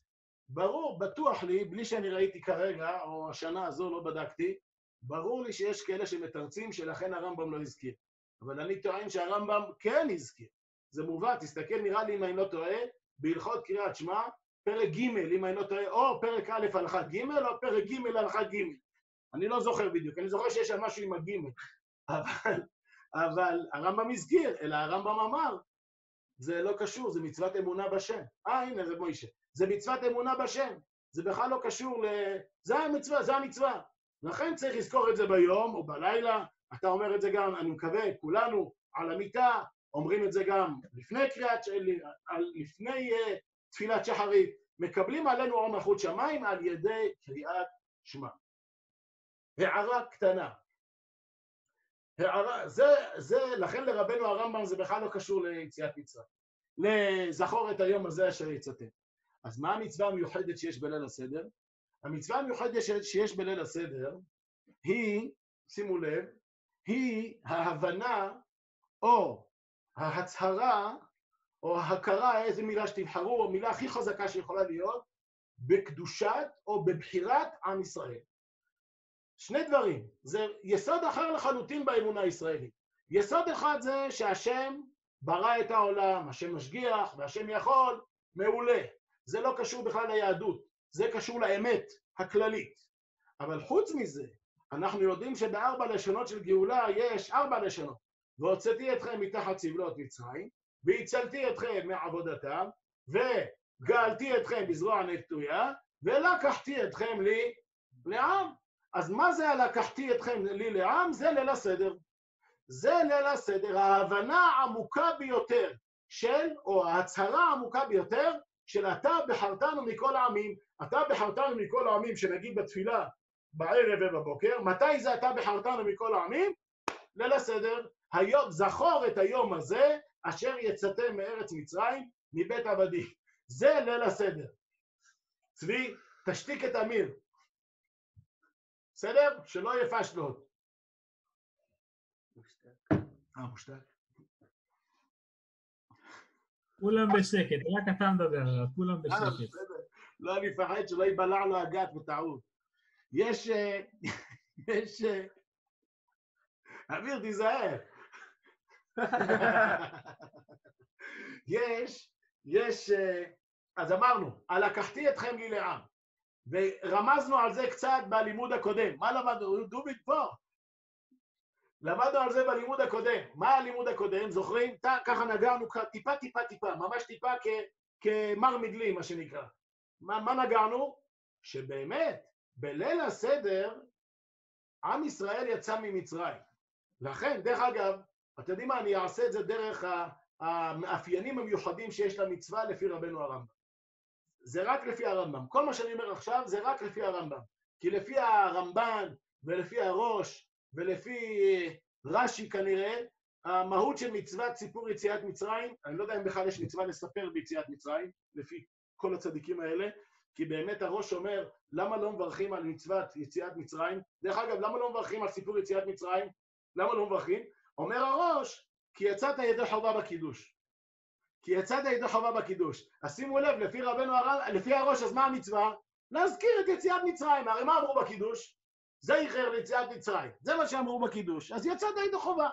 ברור, בטוח לי, בלי שאני ראיתי כרגע, או השנה הזו לא בדקתי, ברור לי שיש כאלה שמתרצים שלכן הרמב"ם לא הזכיר. אבל אני טוען שהרמב"ם כן הזכיר. זה מובא, תסתכל, נראה לי אם אני לא טועה, בהלכות קריאת שמע, פרק ג', אם אני לא טועה, או פרק א' הלכה ג', או פרק ג' הלכה ג'. אני לא זוכר בדיוק, אני זוכר שיש שם משהו עם הג', אבל, אבל הרמב"ם הזכיר, אלא הרמב"ם אמר, זה לא קשור, זה מצוות אמונה בשם. אה, הנה, זה מוישה. זה מצוות אמונה בשם. זה בכלל לא קשור ל... זה המצווה, זה המצווה. לכן צריך לזכור את זה ביום או בלילה. אתה אומר את זה גם, אני מקווה, כולנו על המיטה, אומרים את זה גם לפני קריאת, לפני uh, תפילת שחרית. מקבלים עלינו אור מלכות שמיים על ידי קריאת שמע. הערה קטנה. זה, זה, לכן לרבנו הרמב"ם זה בכלל לא קשור ליציאת מצרים. לזכור את היום הזה אשר יצאתם. אז מה המצווה המיוחדת שיש בליל הסדר? המצווה המיוחדת שיש- בליל הסדר היא, שימו לב, היא ההבנה או ההצהרה או ההכרה, איזה מילה שתבחרו, המילה הכי חזקה שיכולה להיות, בקדושת או בבחירת עם ישראל. שני דברים, זה יסוד אחר לחלוטין באמונה הישראלית. יסוד אחד זה שהשם ברא את העולם, השם משגיח והשם יכול, מעולה. זה לא קשור בכלל ליהדות, זה קשור לאמת הכללית. אבל חוץ מזה, אנחנו יודעים שבארבע לשונות של גאולה יש ארבע לשונות. והוצאתי אתכם מתחת סבלות מצרים, והצלתי אתכם מעבודתם, וגאלתי אתכם בזרוע נטויה, ולקחתי אתכם לי לעם. אז מה זה הלקחתי אתכם לי לעם? זה ליל הסדר. זה ליל הסדר, ההבנה העמוקה ביותר של, או ההצהרה העמוקה ביותר, של אתה בחרתנו מכל העמים. אתה בחרתנו מכל העמים, שנגיד בתפילה בערב ובבוקר, מתי זה אתה בחרתנו מכל העמים? ליל הסדר. היום, זכור את היום הזה, אשר יצאתם מארץ מצרים, מבית עבדים. זה ליל הסדר. צבי, תשתיק את אמיר. בסדר? שלא יהיה פשלות. אה, מושתק. כולם בשקט, רק אתה מדבר, כולם אה, בשקט. לא, אני מפחד שלא ייבלע לו הגת בטעות. יש... אה, [laughs] יש... אה, אמיר, תיזהר. [laughs] יש, יש... אז אמרנו, הלקחתי אתכם לי לעם. ורמזנו על זה קצת בלימוד הקודם. מה למדנו? דוביק פה. למדנו על זה בלימוד הקודם. מה הלימוד הקודם? זוכרים? ת- ככה נגענו טיפה, טיפה, טיפה, ממש טיפה כ- כמר מדלי, מה שנקרא. מה, מה נגענו? שבאמת, בליל הסדר, עם ישראל יצא ממצרים. לכן, דרך אגב, אתם יודעים מה, אני אעשה את זה דרך המאפיינים המיוחדים שיש למצווה לפי רבנו הרמב"ם. זה רק לפי הרמב"ם. כל מה שאני אומר עכשיו זה רק לפי הרמב"ם. כי לפי הרמב"ן ולפי הראש ולפי רש"י כנראה, המהות של מצוות סיפור יציאת מצרים, אני לא יודע אם בכלל יש מצווה לספר ביציאת מצרים, לפי כל הצדיקים האלה, כי באמת הראש אומר, למה לא מברכים על מצוות יציאת מצרים? דרך אגב, למה לא מברכים על סיפור יציאת מצרים? למה לא מברכים? אומר הראש, כי יצאת ידי חובה בקידוש. כי יצאת ידי חובה בקידוש. אז שימו לב, לפי רבנו הרב, לפי הראש, אז מה המצווה? להזכיר את יציאת מצרים. הרי מה אמרו בקידוש? זה איחר ליציאת מצרים. זה מה שאמרו בקידוש. אז יצאת ידי חובה.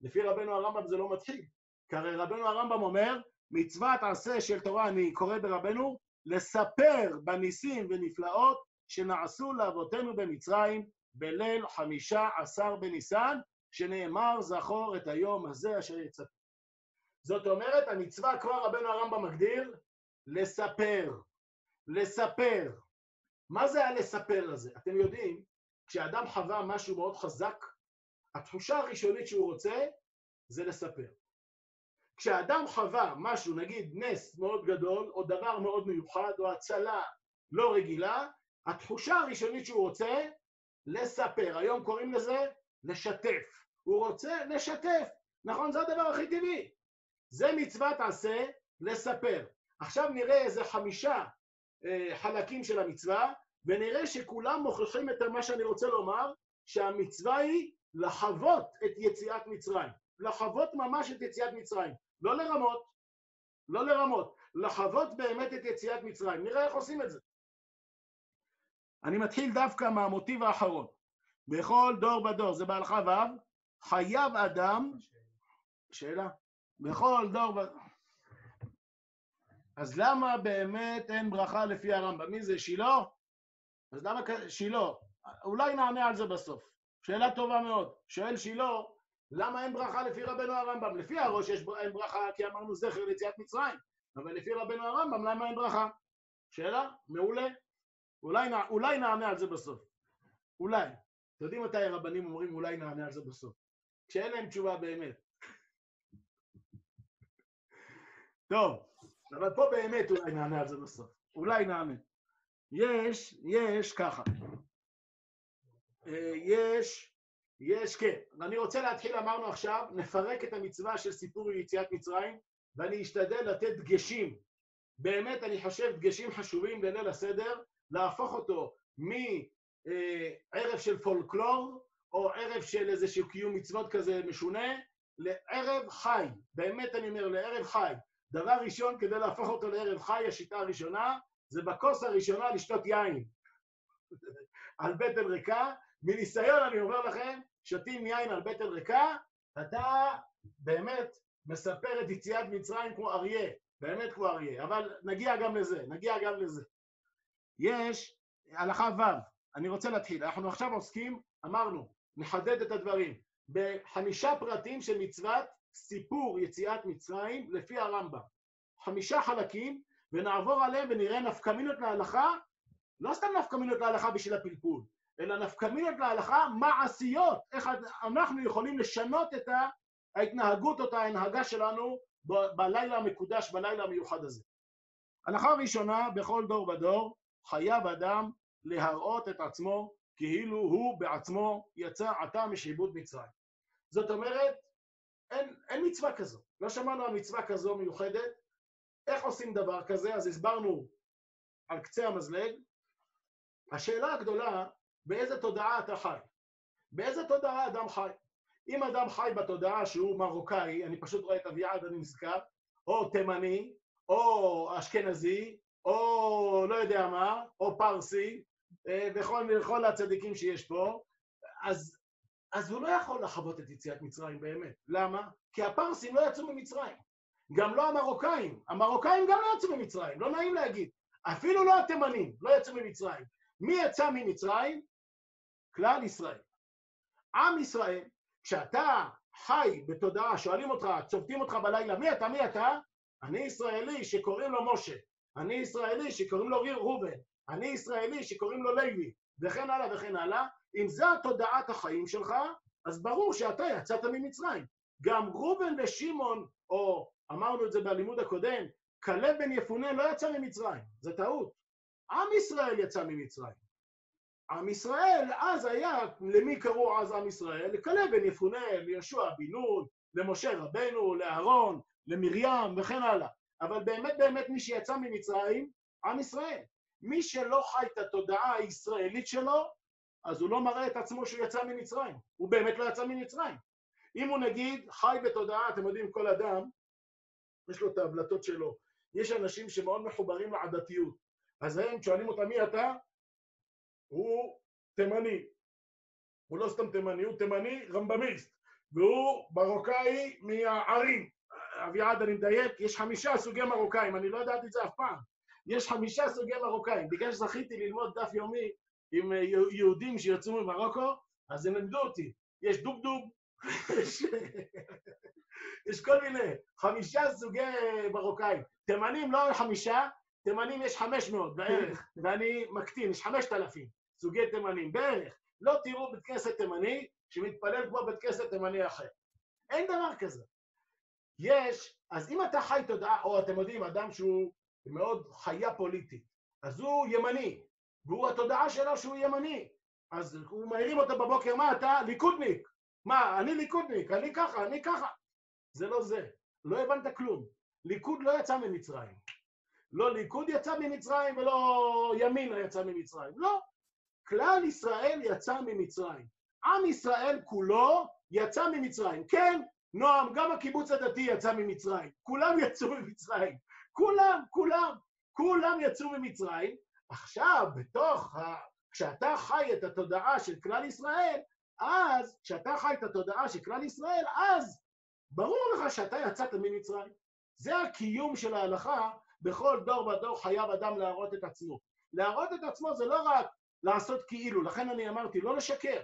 לפי רבנו הרמב"ם זה לא מתחיל. כי הרי רבנו הרמב"ם אומר, מצוות עשה של תורה, אני קורא ברבנו, לספר בניסים ונפלאות שנעשו לאבותינו במצרים בליל חמישה עשר בניסן, שנאמר זכור את היום הזה אשר יצאת. זאת אומרת, המצווה כבר רבנו הרמב"ם מגדיר, לספר. לספר. מה זה הלספר הזה? אתם יודעים, כשאדם חווה משהו מאוד חזק, התחושה הראשונית שהוא רוצה זה לספר. כשאדם חווה משהו, נגיד נס מאוד גדול, או דבר מאוד מיוחד, או הצלה לא רגילה, התחושה הראשונית שהוא רוצה, לספר. היום קוראים לזה לשתף. הוא רוצה לשתף. נכון? זה הדבר הכי טבעי. זה מצוות עשה לספר. עכשיו נראה איזה חמישה אה, חלקים של המצווה, ונראה שכולם מוכיחים את מה שאני רוצה לומר, שהמצווה היא לחוות את יציאת מצרים. לחוות ממש את יציאת מצרים. לא לרמות, לא לרמות, לחוות באמת את יציאת מצרים. נראה איך עושים את זה. אני מתחיל דווקא מהמוטיב האחרון. בכל דור בדור, זה בהלכה ו', חייב אדם, שאלה, בכל דור בדור, אז למה באמת אין ברכה לפי הרמב"ם? מי זה, שילה? אז למה שילה? אולי נענה על זה בסוף. שאלה טובה מאוד. שואל שילה, למה אין ברכה לפי רבנו הרמב"ם? לפי הראש יש, אין ברכה כי אמרנו זכר ליציאת מצרים, אבל לפי רבנו הרמב"ם למה אין ברכה? שאלה? מעולה. אולי, אולי נענה על זה בסוף. אולי. אתם יודעים מתי הרבנים אומרים אולי נענה על זה בסוף? כשאין להם תשובה באמת. טוב, אבל פה באמת אולי נענה על זה בסוף. אולי נענה. יש, יש ככה. אה, יש יש, כן. אני רוצה להתחיל, אמרנו עכשיו, נפרק את המצווה של סיפור יציאת מצרים, ואני אשתדל לתת דגשים. באמת, אני חושב, דגשים חשובים בליל הסדר, להפוך אותו מערב של פולקלור, או ערב של איזשהו קיום מצוות כזה משונה, לערב חי. באמת אני אומר, לערב חי. דבר ראשון, כדי להפוך אותו לערב חי, השיטה הראשונה, זה בכוס הראשונה לשתות יין. [laughs] על בטן ריקה. מניסיון אני אומר לכם, שותים יין על בטן ריקה, אתה באמת מספר את יציאת מצרים כמו אריה, באמת כמו אריה, אבל נגיע גם לזה, נגיע גם לזה. יש הלכה ו', אני רוצה להתחיל, אנחנו עכשיו עוסקים, אמרנו, נחדד את הדברים, בחמישה פרטים של מצוות סיפור יציאת מצרים לפי הרמב"ם. חמישה חלקים, ונעבור עליהם ונראה נפקמינות להלכה, לא סתם נפקמינות להלכה בשביל הפלפול, אלא נפקמינות להלכה מעשיות, איך אנחנו יכולים לשנות את ההתנהגות או את ההנהגה שלנו בלילה המקודש, בלילה המיוחד הזה. הלכה ראשונה, בכל דור ודור, חייב אדם להראות את עצמו כאילו הוא בעצמו יצא עתה משעבוד מצרים. זאת אומרת, אין, אין מצווה כזו. לא שמענו על מצווה כזו מיוחדת. איך עושים דבר כזה? אז הסברנו על קצה המזלג. השאלה הגדולה, באיזה תודעה אתה חי? באיזה תודעה אדם חי? אם אדם חי בתודעה שהוא מרוקאי, אני פשוט רואה את אביעד, אני נזכר, או תימני, או אשכנזי, או לא יודע מה, או פרסי, אה, וכל הצדיקים שיש פה, אז, אז הוא לא יכול לחוות את יציאת מצרים באמת. למה? כי הפרסים לא יצאו ממצרים. גם לא המרוקאים. המרוקאים גם לא יצאו ממצרים, לא נעים להגיד. אפילו לא התימנים, לא יצאו ממצרים. מי יצא ממצרים? כלל ישראל. עם ישראל, כשאתה חי בתודעה, שואלים אותך, צובטים אותך בלילה, מי אתה? מי אתה? אני ישראלי שקוראים לו משה. אני ישראלי שקוראים לו ראובן. אני ישראלי שקוראים לו לוי, וכן הלאה וכן הלאה. אם זו התודעת החיים שלך, אז ברור שאתה יצאת ממצרים. גם ראובן ושמעון, או אמרנו את זה בלימוד הקודם, כלב בן יפונה לא יצא ממצרים, זה טעות. עם ישראל יצא ממצרים. עם ישראל אז היה, למי קראו אז עם ישראל? לכלב בן יפונה, ליהושע בן נון, למשה רבנו, לאהרון, למרים וכן הלאה. אבל באמת באמת מי שיצא ממצרים, עם ישראל. מי שלא חי את התודעה הישראלית שלו, אז הוא לא מראה את עצמו שהוא יצא ממצרים. הוא באמת לא יצא ממצרים. אם הוא נגיד חי בתודעה, אתם יודעים, כל אדם, יש לו את ההבלטות שלו. יש אנשים שמאוד מחוברים לעדתיות. אז הם שואלים אותם, מי אתה? הוא תימני. הוא לא סתם תימני, הוא תימני רמב"מיסט. והוא מרוקאי מהערים. אביעד, אני מדייק, יש חמישה סוגי מרוקאים, אני לא ידעתי את זה אף פעם. יש חמישה סוגי מרוקאים. בגלל שזכיתי ללמוד דף יומי עם יהודים שיצאו ממרוקו, אז הם לימדו אותי. יש דובדוב, יש, כל מיני, חמישה סוגי מרוקאים. תימנים לא חמישה, תימנים יש חמש מאות בערך, ואני מקטין, יש חמשת אלפים סוגי תימנים, בערך. לא תראו בית כנסת תימני שמתפלל כמו בית כנסת תימני אחר. אין דבר כזה. יש, אז אם אתה חי תודעה, או אתם יודעים, אדם שהוא מאוד חיה פוליטית, אז הוא ימני, והוא התודעה שלו שהוא ימני. אז הוא מעירים אותו בבוקר, מה אתה? ליכודניק. מה, אני ליכודניק, אני ככה, אני ככה. זה לא זה. לא הבנת כלום. ליכוד לא יצא ממצרים. לא ליכוד יצא ממצרים ולא ימינה יצא ממצרים. לא. כלל ישראל יצא ממצרים. עם ישראל כולו יצא ממצרים. כן, נועם, גם הקיבוץ הדתי יצא ממצרים. כולם יצאו ממצרים. כולם, כולם, כולם יצאו ממצרים. עכשיו, בתוך ה... כשאתה חי את התודעה של כלל ישראל, אז, כשאתה חי את התודעה של כלל ישראל, אז ברור לך שאתה יצאת ממצרים. זה הקיום של ההלכה, בכל דור ודור חייב אדם להראות את עצמו. להראות את עצמו זה לא רק לעשות כאילו, לכן אני אמרתי, לא לשקר.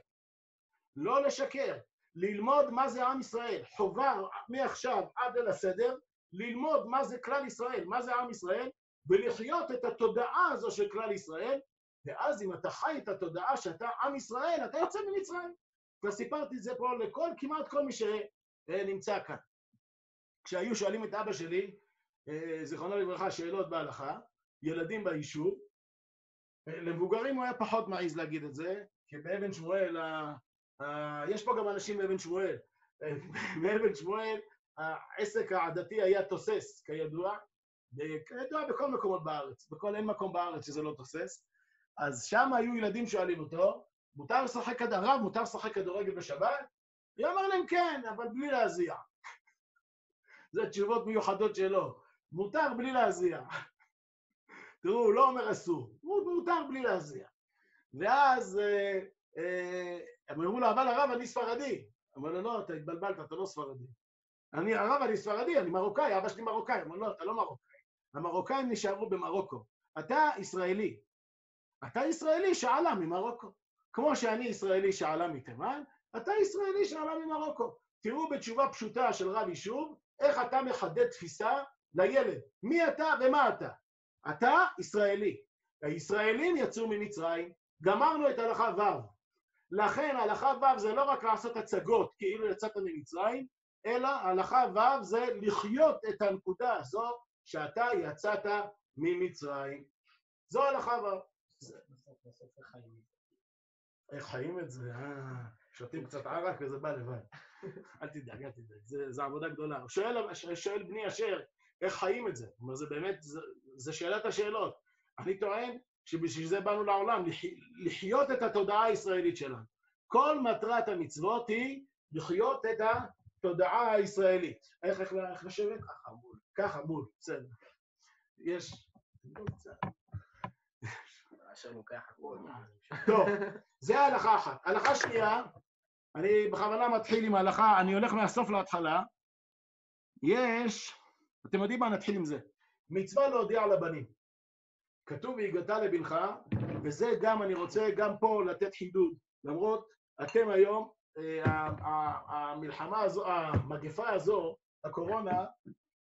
לא לשקר. ללמוד מה זה עם ישראל. חובה מעכשיו עד אל הסדר, ללמוד מה זה כלל ישראל, מה זה עם ישראל, ולחיות את התודעה הזו של כלל ישראל, ואז אם אתה חי את התודעה שאתה עם ישראל, אתה יוצא ממצרים. כבר סיפרתי את זה פה לכל, כמעט כל מי שנמצא כאן. כשהיו שואלים את אבא שלי, זיכרונו לברכה, שאלות בהלכה, ילדים ביישוב, למבוגרים הוא היה פחות מעז להגיד את זה, כי באבן שמואל אה, יש פה גם אנשים מאבן שמואל. [laughs] אה, מאבן שמואל, העסק העדתי היה תוסס, כידוע, כידוע בכל מקומות בארץ, בכל אין מקום בארץ שזה לא תוסס. אז שם היו ילדים שואלים אותו, מותר לשחק כד... הרב, מותר לשחק כדורגל בשבת? הוא אמר להם כן, אבל בלי להזיע. [laughs] זה תשובות מיוחדות שלו. מותר בלי להזיע. [laughs] תראו, הוא לא אומר אסור, הוא מותר בלי להזיע. ואז אה, אה, הם אמרו לו, אבל הרב, אני ספרדי. אמר לו, לא, אתה התבלבלת, אתה לא ספרדי. אני, הרב, אני ספרדי, אני מרוקאי, אבא שלי מרוקאי. אמר לו, לא, אתה לא מרוקאי. המרוקאים נשארו במרוקו. אתה ישראלי. אתה ישראלי שעלה ממרוקו. כמו שאני ישראלי שעלה מתימן, אתה ישראלי שעלה ממרוקו. תראו בתשובה פשוטה של רב יישוב, איך אתה מחדד תפיסה לילד. מי אתה ומה אתה? אתה ישראלי. הישראלים יצאו ממצרים, גמרנו את הלכה ו'. לכן הלכה ו' זה לא רק לעשות הצגות כאילו יצאת ממצרים, אלא הלכה ו' זה לחיות את הנקודה הזו שאתה יצאת ממצרים. זו הלכה ו'. איך חיים את זה? אה, שותים קצת ערק וזה בא לבד. אל תדאג, אל תדאג, זו עבודה גדולה. שואל, שואל בני אשר, איך חיים את זה? זאת אומרת, זה באמת, זה שאלת השאלות. אני טוען שבשביל זה באנו לעולם, לחיות את התודעה הישראלית שלנו. כל מטרת המצוות היא לחיות את התודעה הישראלית. איך, איך, איך לשבת? מול. ככה מול, בסדר. יש... טוב, זה הלכה אחת. הלכה שנייה, אני בכוונה מתחיל עם ההלכה, אני הולך מהסוף להתחלה. יש, אתם יודעים מה? נתחיל עם זה. מצווה להודיע לבנים. כתוב והגעת לבנך, וזה גם, אני רוצה גם פה לתת חידוד, למרות אתם היום, אה, המלחמה הזו, המגפה הזו, הקורונה,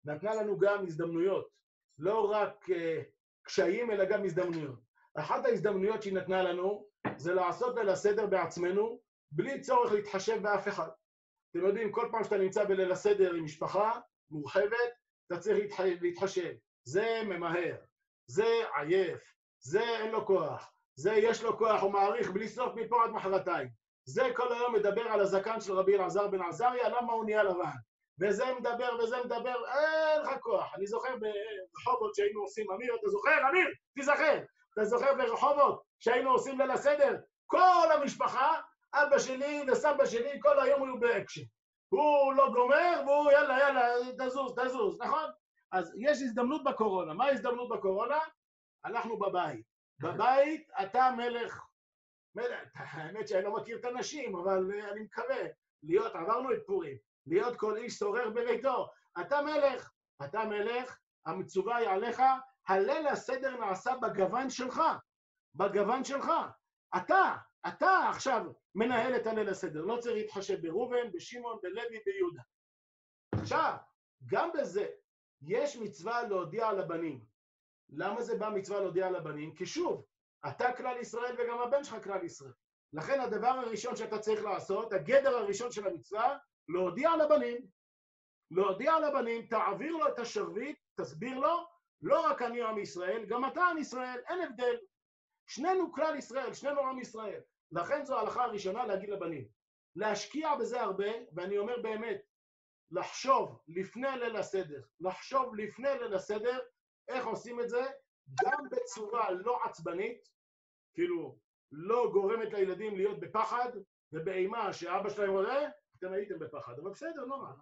נתנה לנו גם הזדמנויות. לא רק אה, קשיים, אלא גם הזדמנויות. אחת ההזדמנויות שהיא נתנה לנו, זה לעשות ליל הסדר בעצמנו, בלי צורך להתחשב באף אחד. אתם יודעים, כל פעם שאתה נמצא בליל הסדר עם משפחה מורחבת, אתה צריך להתחשב. זה ממהר, זה עייף, זה אין לו כוח, זה יש לו כוח, הוא מעריך בלי סוף מפה עד מחרתיים. זה כל היום מדבר על הזקן של רבי אלעזר בן עזריה, למה הוא נהיה לבן. וזה מדבר וזה מדבר, אין לך כוח. אני זוכר ברחובות שהיינו עושים, אמיר, אתה זוכר? אמיר, תיזכר. אתה זוכר ברחובות שהיינו עושים ליל הסדר? כל המשפחה, אבא שלי וסבא שלי, כל היום היו באקשן. הוא לא גומר, והוא יאללה, יאללה, תזוז, תזוז, נכון? אז יש הזדמנות בקורונה. מה ההזדמנות בקורונה? אנחנו בבית. בבית אתה מלך. מלך. האמת שאני לא מכיר את הנשים, אבל אני מקווה להיות, עברנו את פורים, להיות כל איש שורר בביתו. אתה מלך, אתה מלך, המצווה היא עליך, הליל הסדר נעשה בגוון שלך, בגוון שלך. אתה, אתה עכשיו מנהל את הליל הסדר, לא צריך להתחשב בראובן, בשמעון, בלוי, ביהודה. עכשיו, גם בזה יש מצווה להודיע לבנים. למה זה בא מצווה להודיע לבנים? כי שוב, אתה כלל ישראל וגם הבן שלך כלל ישראל. לכן הדבר הראשון שאתה צריך לעשות, הגדר הראשון של המצווה, להודיע לבנים. להודיע לבנים, תעביר לו את השרביט, תסביר לו, לא רק אני עם ישראל, גם אתה עם ישראל, אין הבדל. שנינו כלל ישראל, שנינו עם ישראל. לכן זו ההלכה הראשונה להגיד לבנים. להשקיע בזה הרבה, ואני אומר באמת, לחשוב לפני ליל הסדר, לחשוב לפני ליל הסדר, איך עושים את זה, גם בצורה לא עצבנית, כאילו, לא גורמת לילדים להיות בפחד ובאימה שאבא שלהם רואה, אתם הייתם בפחד, אבל בסדר, לא נורא.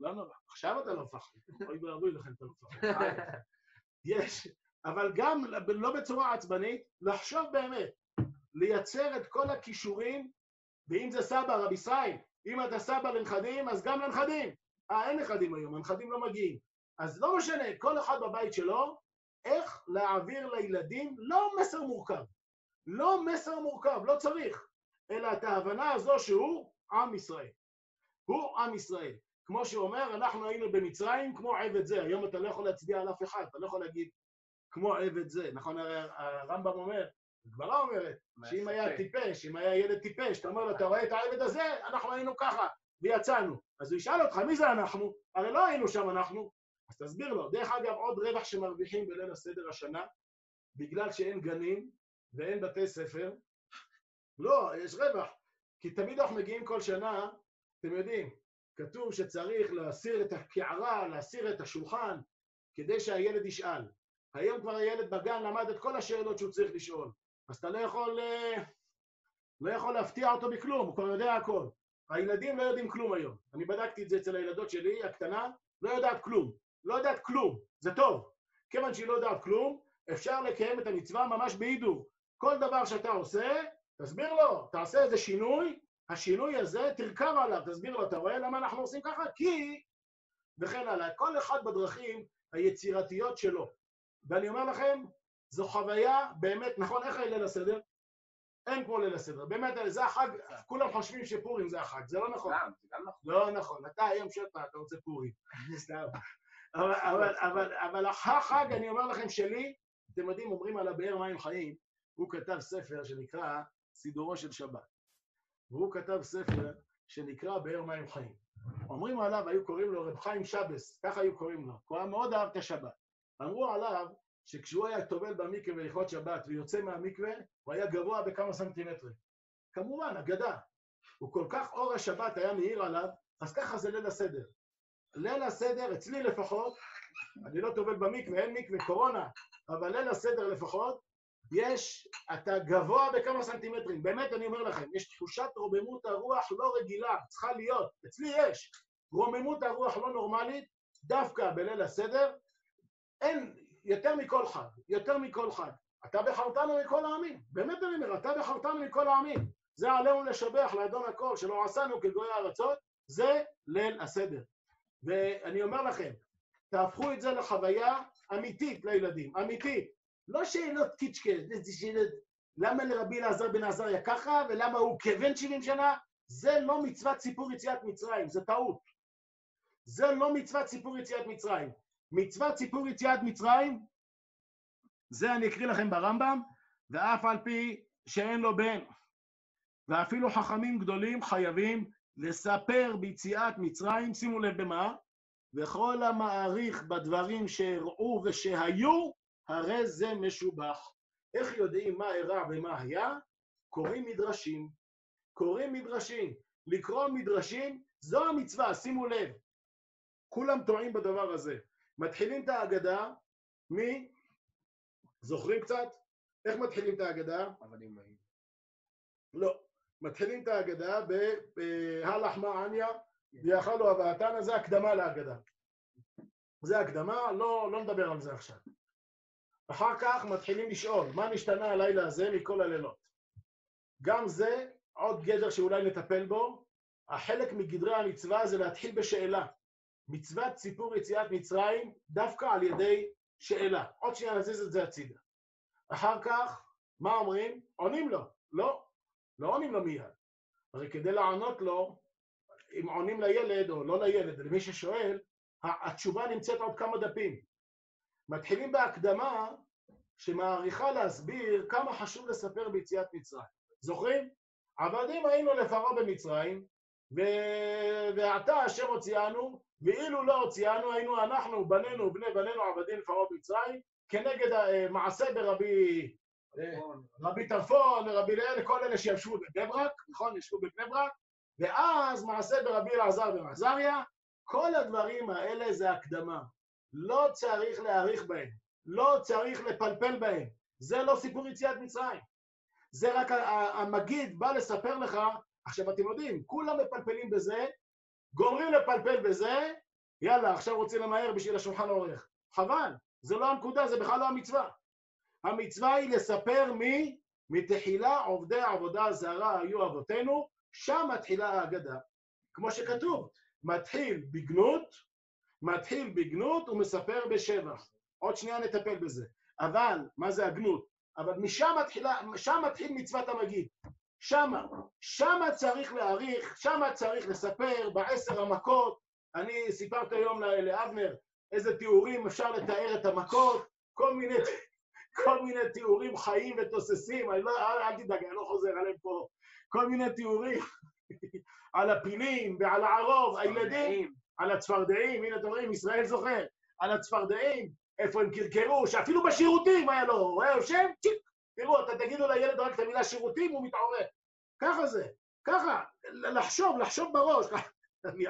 לא נורא. עכשיו אתה לא מפחד, אוי ואבוי לכם, אתה לא מפחד. יש, אבל גם לא בצורה עצבנית, לחשוב באמת, לייצר את כל הכישורים, ואם זה סבא, רבי ישראל, אם אתה סבא לנכדים, אז גם לנכדים. אה, אין נכדים היום, הנכדים לא מגיעים. אז לא משנה, כל אחד בבית שלו, איך להעביר לילדים, לא מסר מורכב. לא מסר מורכב, לא צריך, אלא את ההבנה הזו שהוא עם ישראל. הוא עם ישראל. כמו שהוא אומר, אנחנו היינו במצרים כמו עבד זה. היום אתה לא יכול להצביע על אף אחד, אתה לא יכול להגיד כמו עבד זה. נכון, הרמב"ם אומר, הגמרא אומרת, שאם היה טיפש, אם היה ילד טיפש, אתה אומר לו, אתה רואה את העבד הזה? אנחנו היינו ככה, ויצאנו. אז הוא ישאל אותך, מי זה אנחנו? הרי לא היינו שם אנחנו. אז תסביר לו. דרך אגב, עוד רווח שמרוויחים בליל הסדר השנה, בגלל שאין גנים ואין בתי ספר, לא, יש רווח. כי תמיד אנחנו מגיעים כל שנה, אתם יודעים, כתוב שצריך להסיר את הקערה, להסיר את השולחן, כדי שהילד ישאל. היום כבר הילד בגן למד את כל השאלות שהוא צריך לשאול, אז אתה לא יכול, אה, לא יכול להפתיע אותו בכלום, הוא כבר יודע הכל. הילדים לא יודעים כלום היום. אני בדקתי את זה אצל הילדות שלי, הקטנה, לא יודעת כלום. לא יודעת כלום, זה טוב. כיוון שהיא לא יודעת כלום, אפשר לקיים את המצווה ממש בהידור. כל דבר שאתה עושה, תסביר לו, תעשה איזה שינוי, השינוי הזה, תרכב עליו, תסביר לו, אתה רואה למה אנחנו עושים ככה? כי... וכן הלאה. כל אחד בדרכים היצירתיות שלו. ואני אומר לכם, זו חוויה באמת, נכון, איך ליל הסדר? אין כמו ליל הסדר. באמת, זה החג, כולם חושבים שפורים זה החג, זה לא נכון. גם, גם נכון. לא נכון, אתה היום שאתה, אתה רוצה פורים. [laughs] סתם. אבל, אבל, אבל, אבל החג, אני אומר לכם, שלי, אתם יודעים, אומרים על הבאר מים חיים, הוא כתב ספר שנקרא סידורו של שבת. והוא כתב ספר שנקרא באר מים חיים. אומרים עליו, היו קוראים לו רב חיים שבס, ככה היו קוראים לו, הוא היה מאוד אהב את השבת. אמרו עליו שכשהוא היה טובל במקווה בהלכות שבת ויוצא מהמקווה, הוא היה גבוה בכמה סנטימטרים. כמובן, אגדה. הוא כל כך אור השבת היה מאיר עליו, אז ככה זה ליל הסדר. ליל הסדר, אצלי לפחות, אני לא טובל במקווה, אין מקווה, קורונה, אבל ליל הסדר לפחות, יש, אתה גבוה בכמה סנטימטרים. באמת, אני אומר לכם, יש תחושת רוממות הרוח לא רגילה, צריכה להיות. אצלי יש. רוממות הרוח לא נורמלית, דווקא בליל הסדר, אין, יותר מכל חג, יותר מכל חג. אתה בחרתנו מכל העמים. באמת אני אומר, אתה בחרתנו מכל העמים. זה עלינו לשבח לאדון הכל, שלא עשנו כגויי הארצות, זה ליל הסדר. ואני אומר לכם, תהפכו את זה לחוויה אמיתית לילדים, אמיתית. לא שאלות קיצ'קה, זה שאלות, למה לרבי אלעזר בן עזריה ככה, ולמה הוא כבן 70 שנה? זה לא מצוות סיפור יציאת מצרים, זה טעות. זה לא מצוות סיפור יציאת מצרים. מצוות סיפור יציאת מצרים, זה אני אקריא לכם ברמב"ם, ואף על פי שאין לו בן, ואפילו חכמים גדולים חייבים לספר ביציאת מצרים, שימו לב במה, וכל המעריך בדברים שהראו ושהיו, הרי זה משובח. איך יודעים מה אירע ומה היה? קוראים מדרשים. קוראים מדרשים. לקרוא מדרשים, זו המצווה, שימו לב. כולם טועים בדבר הזה. מתחילים את ההגדה מ... זוכרים קצת? איך מתחילים את ההגדה? עבדים באים. לא. מתחילים את ההגדה בהלך מעניה, ויאכלו הבאתנה, זה הקדמה להגדה. זה הקדמה, לא, לא נדבר על זה עכשיו. אחר כך מתחילים לשאול, מה נשתנה הלילה הזה מכל הלילות? גם זה עוד גדר שאולי נטפל בו. החלק מגדרי המצווה זה להתחיל בשאלה. מצוות סיפור יציאת מצרים דווקא על ידי שאלה. עוד שנייה נזיז את זה הצידה. אחר כך, מה אומרים? עונים לו. לא, לא עונים לו מיד. הרי כדי לענות לו, אם עונים לילד או לא לילד, למי ששואל, התשובה נמצאת עוד כמה דפים. מתחילים בהקדמה שמעריכה להסביר כמה חשוב לספר ביציאת מצרים. זוכרים? עבדים היינו לפרעה במצרים, ו... ועתה אשר הוציאנו, ואילו לא הוציאנו, היינו אנחנו, בנינו, בני בנינו עבדים לפרעה במצרים, כנגד uh, מעשה ברבי רבי טרפון, רבי לאל, כל אלה שישבו בבני ברק, נכון? ישבו בבני ברק, ואז מעשה ברבי אלעזר בן עזריה, כל הדברים האלה זה הקדמה. לא צריך להאריך בהם, לא צריך לפלפל בהם. זה לא סיפור יציאת מצרים. זה רק המגיד בא לספר לך, עכשיו אתם יודעים, כולם מפלפלים בזה, גומרים לפלפל בזה, יאללה, עכשיו רוצים למהר בשביל השולחן העורך. חבל, זה לא הנקודה, זה בכלל לא המצווה. המצווה היא לספר מי מתחילה עובדי עבודה זרה היו אבותינו, שם מתחילה ההגדה. כמו שכתוב, מתחיל בגנות, מתחיל בגנות ומספר בשבח. עוד שנייה נטפל בזה. אבל, מה זה הגנות? אבל משם מתחילה, שם מתחיל מצוות המגיד. שמה, שמה צריך להעריך, שמה צריך לספר בעשר המכות. אני סיפרתי היום לאבנר איזה תיאורים אפשר לתאר את המכות, כל מיני, כל מיני תיאורים חיים ותוססים, אני לא, אל, תדאג, אני לא חוזר עליהם פה, כל מיני תיאורים על הפילים ועל הערוב, הילדים, על הצפרדעים, הנה אתם רואים, ישראל זוכר, על הצפרדעים, איפה הם קרקרו, שאפילו בשירותים היה לו, הוא היה יושב, צ'יק, תראו, אתה תגידו לילד רק את המילה שירותים, הוא מתעורר. ככה זה. ככה, לחשוב, לחשוב בראש. אני.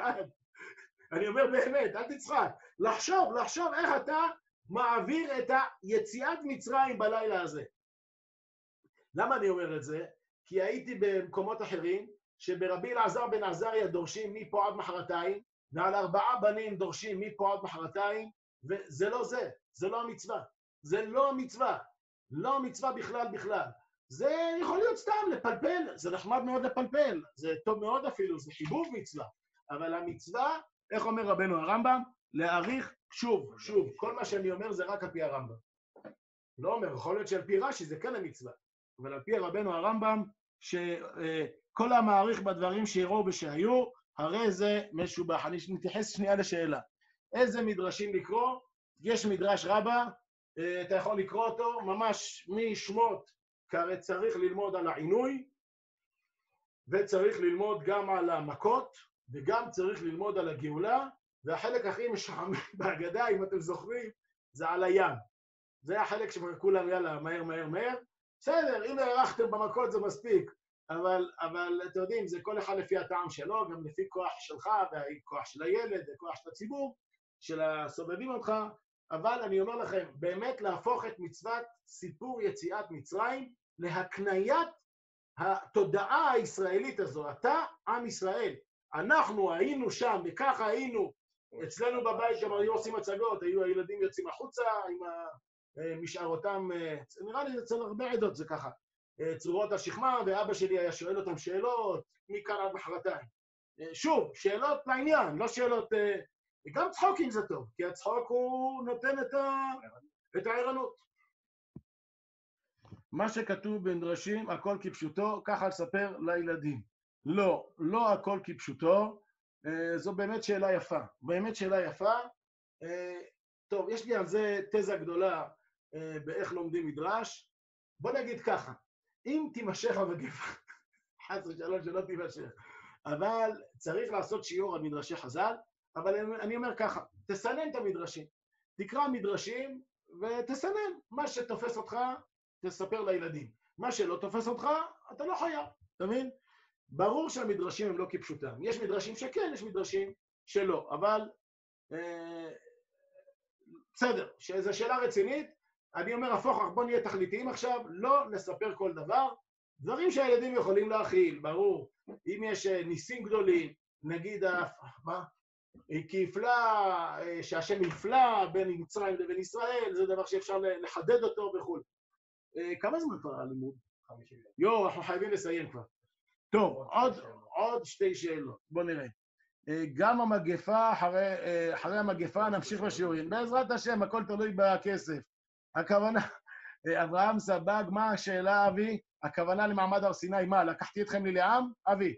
אני אומר באמת, אל תצחק. לחשוב, לחשוב איך אתה מעביר את היציאת מצרים בלילה הזה. למה אני אומר את זה? כי הייתי במקומות אחרים, שברבי אלעזר בן עזריה דורשים מפה עד מחרתיים, ועל ארבעה בנים דורשים מפה עד מחרתיים, וזה לא זה, זה לא המצווה. זה לא המצווה. לא המצווה בכלל בכלל. זה יכול להיות סתם לפלפל, זה נחמד מאוד לפלפל, זה טוב מאוד אפילו, זה חיבוב מצווה. אבל המצווה, איך אומר רבנו הרמב"ם? להעריך, שוב, שוב, כל מה שאני אומר זה רק על פי הרמב"ם. לא אומר, יכול להיות שעל פי רש"י זה כן המצווה, אבל על פי רבנו הרמב"ם, שכל המעריך בדברים שיראו ושהיו, הרי זה משובח. אני מתייחס שנייה לשאלה. איזה מדרשים לקרוא? יש מדרש רבה, אה, אתה יכול לקרוא אותו ממש משמות, כי הרי צריך ללמוד על העינוי, וצריך ללמוד גם על המכות, וגם צריך ללמוד על הגאולה, והחלק הכי משעמם [laughs] בהגדה, אם אתם זוכרים, זה על הים. זה החלק שכולם, יאללה, מהר, מהר, מהר. בסדר, אם הארכתם במכות זה מספיק, אבל, אבל אתם יודעים, זה כל אחד לפי הטעם שלו, גם לפי כוח שלך, והכוח של הילד, וכוח של הציבור, של הסובבים אותך, אבל אני אומר לכם, באמת להפוך את מצוות סיפור יציאת מצרים להקניית התודעה הישראלית הזו. אתה עם ישראל. אנחנו היינו שם, וככה היינו. אצלנו בבית גם היו עושים הצגות, היו הילדים יוצאים החוצה עם משארותם, נראה לי אצל הרבה עדות זה ככה, צרורות השכמה, ואבא שלי היה שואל אותם שאלות, מכאן עד מחרתיים. שוב, שאלות לעניין, לא שאלות... וגם צחוקים זה טוב, כי הצחוק הוא נותן את, ה... את הערנות. מה שכתוב במדרשים, הכל כפשוטו, ככה לספר לילדים. לא, לא הכל כפשוטו, זו באמת שאלה יפה. באמת שאלה יפה. טוב, יש לי על זה תזה גדולה באיך לומדים מדרש. בוא נגיד ככה, אם תימשך המגפה, [laughs] חס ושלום שלא תימשך, אבל צריך לעשות שיעור על מדרשי חז"ל, אבל אני אומר ככה, תסנן את המדרשים. תקרא מדרשים ותסנן. מה שתופס אותך, תספר לילדים. מה שלא תופס אותך, אתה לא חייב, אתה מבין? ברור שהמדרשים הם לא כפשוטם. יש מדרשים שכן, יש מדרשים שלא, אבל אה, בסדר, שזו שאלה רצינית, אני אומר, הפוך, בוא נהיה תכליתיים עכשיו, לא נספר כל דבר, דברים שהילדים יכולים להכיל, ברור. אם יש ניסים גדולים, נגיד, מה? כי הפלה, שהשם הפלה בין מצרים לבין ישראל, זה דבר שאפשר לחדד אותו וכו'. כמה זמן כבר הלימוד? יואו, אנחנו חייבים לסיים כבר. טוב, עוד, עוד שתי שאלות, בואו נראה. גם המגפה, אחרי, אחרי המגפה נמשיך בשיעורים. בעזרת השם, הכל תלוי בכסף. הכוונה, אברהם סבג, מה השאלה, אבי? הכוונה למעמד הר סיני, מה, לקחתי אתכם לי לעם? אבי.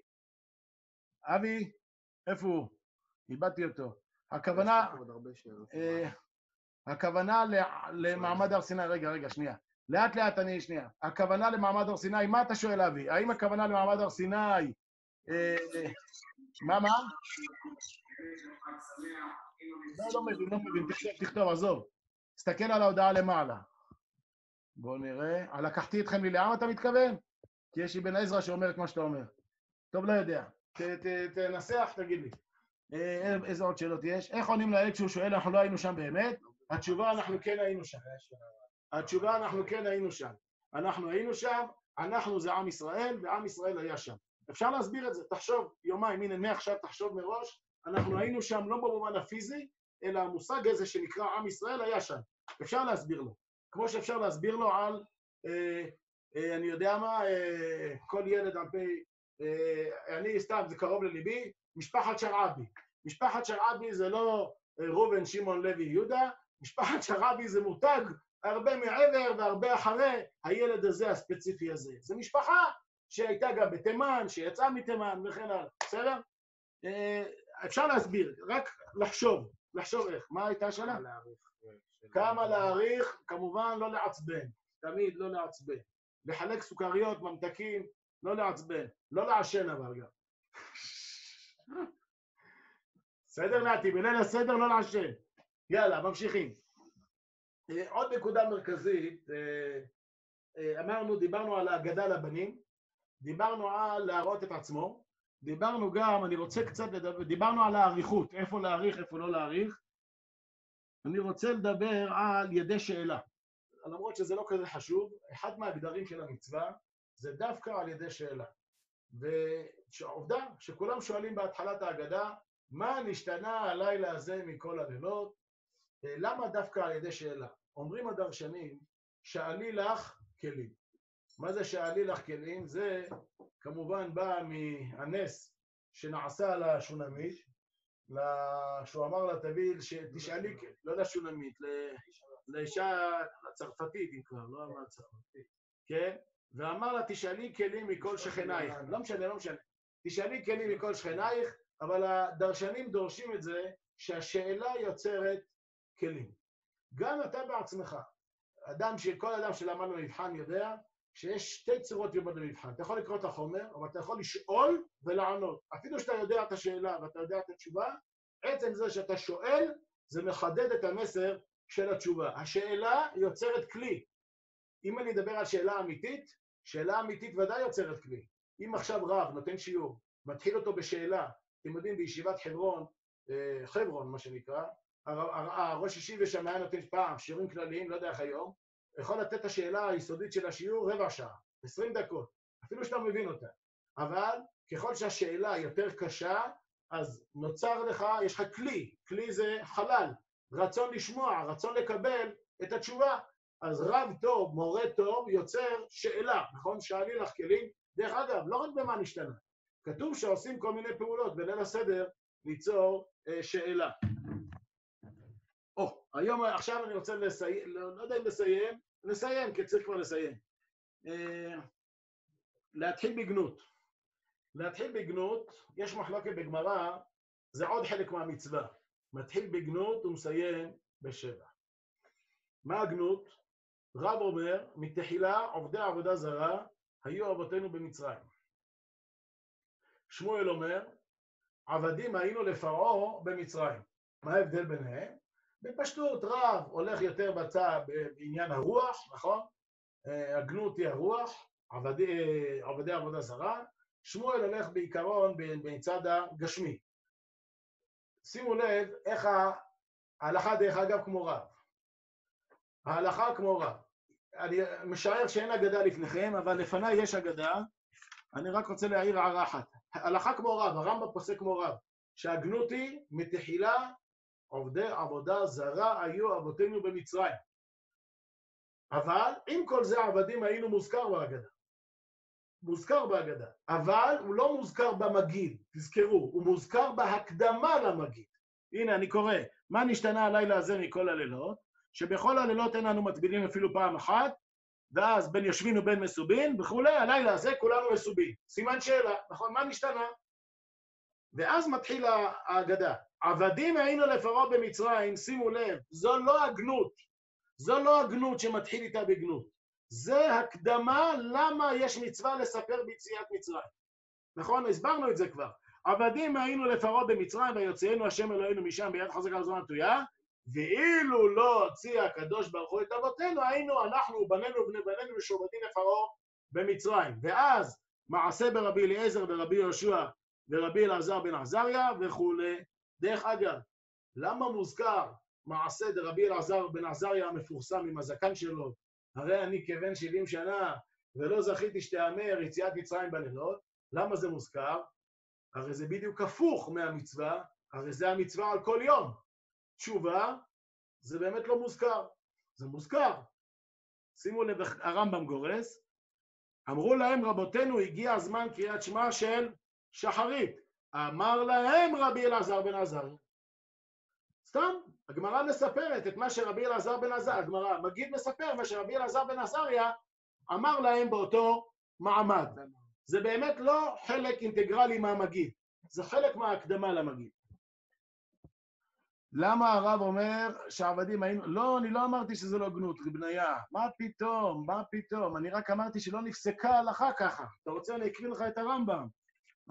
אבי, איפה הוא? איבדתי אותו. הכוונה... הכוונה למעמד הר סיני, רגע, רגע, שנייה. לאט לאט אני, שנייה. הכוונה למעמד הר סיני, מה אתה שואל, אבי? האם הכוונה למעמד הר סיני... מה, מה? לא, לא מבין, לא מבין, תכתוב, תכתוב, עזוב. תסתכל על ההודעה למעלה. בואו נראה. לקחתי אתכם לי לעם, אתה מתכוון? כי יש אבן עזרא שאומר את מה שאתה אומר. טוב, לא יודע. תנסח, תגיד לי. איזה עוד שאלות יש? איך עונים לילד כשהוא שואל, אנחנו לא היינו שם באמת? התשובה, אנחנו כן היינו שם. התשובה, אנחנו כן היינו שם. אנחנו היינו שם, אנחנו זה עם ישראל, ועם ישראל היה שם. אפשר להסביר את זה, תחשוב יומיים, הנה מעכשיו תחשוב מראש, אנחנו היינו שם לא במובן הפיזי, אלא המושג הזה שנקרא עם ישראל היה שם. אפשר להסביר לו. כמו שאפשר להסביר לו על, אה, אה, אני יודע מה, אה, כל ילד על פי, אה, אני סתם, זה קרוב לליבי, משפחת שרעבי. משפחת שרעבי זה לא ראובן, שמעון, לוי, יהודה, משפחת שרעבי זה מותג הרבה מעבר והרבה אחרי הילד הזה, הספציפי הזה. זו משפחה שהייתה גם בתימן, שיצאה מתימן וכן הלאה, בסדר? אפשר להסביר, רק לחשוב, לחשוב איך. מה הייתה השאלה? כמה להעריך, כמובן לא לעצבן, תמיד לא לעצבן. לחלק סוכריות, ממתקים, לא לעצבן, לא לעשן אבל גם. בסדר נתי, בליל הסדר לא לעשן. יאללה, ממשיכים. עוד נקודה מרכזית, אמרנו, דיברנו על ההגדה לבנים, דיברנו על להראות את עצמו, דיברנו גם, אני רוצה קצת לדבר, דיברנו על האריכות, איפה להאריך, איפה לא להאריך. אני רוצה לדבר על ידי שאלה. למרות שזה לא כזה חשוב, אחד מהגדרים של המצווה זה דווקא על ידי שאלה. ועובדה שכולם שואלים בהתחלת ההגדה, מה נשתנה הלילה הזה מכל הלילות? למה דווקא על ידי שאלה? אומרים הדרשנים, שאלי לך כלים. מה זה שאלי לך כלים? זה כמובן בא מהנס שנעשה על השונמית, שהוא אמר לה, תביא, שתשאלי, לא לשונמית, לאישה הצרפתית, אם כבר, לא אמר צרפתית, כן? ואמר לה, תשאלי כלים מכל שכנייך. לא משנה, לא משנה. תשאלי כלים מכל שכנייך, אבל הדרשנים דורשים את זה שהשאלה יוצרת כלים. גם אתה בעצמך, אדם, כל אדם שלמד במבחן יודע שיש שתי צורות ללמוד במבחן. אתה יכול לקרוא את החומר, אבל אתה יכול לשאול ולענות. אפילו שאתה יודע את השאלה ואתה יודע את התשובה, עצם זה שאתה שואל, זה מחדד את המסר של התשובה. השאלה יוצרת כלי. אם אני אדבר על שאלה אמיתית, שאלה אמיתית ודאי יוצרת כלי. אם עכשיו רב נותן שיעור, מתחיל אותו בשאלה, אתם יודעים, בישיבת חברון, אה, חברון, מה שנקרא, הראש ישיבה שם היה נותן פעם שיעורים כלליים, לא יודע איך היום, יכול לתת את השאלה היסודית של השיעור רבע שעה, עשרים דקות, אפילו שאתה מבין אותה. אבל ככל שהשאלה יותר קשה, אז נוצר לך, יש לך כלי, כלי זה חלל, רצון לשמוע, רצון לקבל את התשובה. אז רב טוב, מורה טוב, יוצר שאלה, נכון? שאלי לך כלים. דרך אגב, לא רק במה נשתנה, כתוב שעושים כל מיני פעולות בליל הסדר ליצור אה, שאלה. או, היום, עכשיו אני רוצה לסיים, לא, לא יודע אם לסיים, נסיים, כי צריך כבר לסיים. אה, להתחיל בגנות. להתחיל בגנות, יש מחלוקת בגמרא, זה עוד חלק מהמצווה. מתחיל בגנות ומסיים בשבע. מה הגנות? רב אומר, מתחילה עובדי עבודה זרה היו אבותינו במצרים. שמואל אומר, עבדים היינו לפרעה במצרים. מה ההבדל ביניהם? בפשטות רב הולך יותר בצד בעניין הרוח, נכון? אה, הגנות היא הרוח, עבדי, עבדי עבודה זרה, שמואל הולך בעיקרון בצד הגשמי. שימו לב איך ההלכה דרך אגב כמו רב. ההלכה כמו רב. אני משער שאין אגדה לפניכם, אבל לפניי יש אגדה. אני רק רוצה להעיר הערה אחת. הלכה כמו רב, הרמב"ם פוסק כמו רב, שהגנות היא מתחילה עובדי עבודה זרה היו אבותינו במצרים. אבל עם כל זה עבדים היינו מוזכר בהגדה. מוזכר בהגדה, אבל הוא לא מוזכר במגיד, תזכרו, הוא מוזכר בהקדמה למגיד. הנה, אני קורא, מה נשתנה הלילה הזה מכל הלילות? שבכל הלילות אין לנו מטבילים אפילו פעם אחת, ואז בין יושבין ובין מסובין וכולי, הלילה הזה כולנו מסובין. סימן שאלה, נכון? מה נשתנה? ואז מתחיל ההגדה. עבדים היינו לפרעה במצרים, שימו לב, זו לא הגנות. זו לא הגנות שמתחיל איתה בגנות. זה הקדמה למה יש מצווה לספר ביציאת מצרים. נכון? הסברנו את זה כבר. עבדים היינו לפרעה במצרים ויוציאנו השם אלוהינו משם ביד חזקה וזרוע נטויה, ואילו לא הוציא הקדוש ברוך הוא את אבותינו, היינו אנחנו ובנינו ובני בנינו משועבדים לפרעה במצרים. ואז מעשה ברבי אליעזר ורבי יהושע ורבי אלעזר בן עזריה וכולי. דרך אגב, למה מוזכר מעשה דרבי אלעזר בן עזריה המפורסם עם הזקן שלו, הרי אני כבן 70 שנה ולא זכיתי שתיאמר יציאת מצרים בלילות, למה זה מוזכר? הרי זה בדיוק הפוך מהמצווה, הרי זה המצווה על כל יום. תשובה, זה באמת לא מוזכר, זה מוזכר. שימו לב, הרמב"ם גורס, אמרו להם רבותינו הגיע הזמן קריאת שמע של שחרית. אמר להם רבי אלעזר בן עזר. סתם, הגמרא מספרת את מה שרבי אלעזר בן עזר, הגמרא, מגיד מספר מה שרבי אלעזר בן עזריה אמר להם באותו מעמד. זה באמת לא חלק אינטגרלי מהמגיד, זה חלק מההקדמה למגיד. למה הרב אומר שעבדים היינו... לא, אני לא אמרתי שזה לא גנות, בניה. מה פתאום, מה פתאום? אני רק אמרתי שלא נפסקה הלכה ככה. אתה רוצה, אני אקריא לך את הרמב"ם.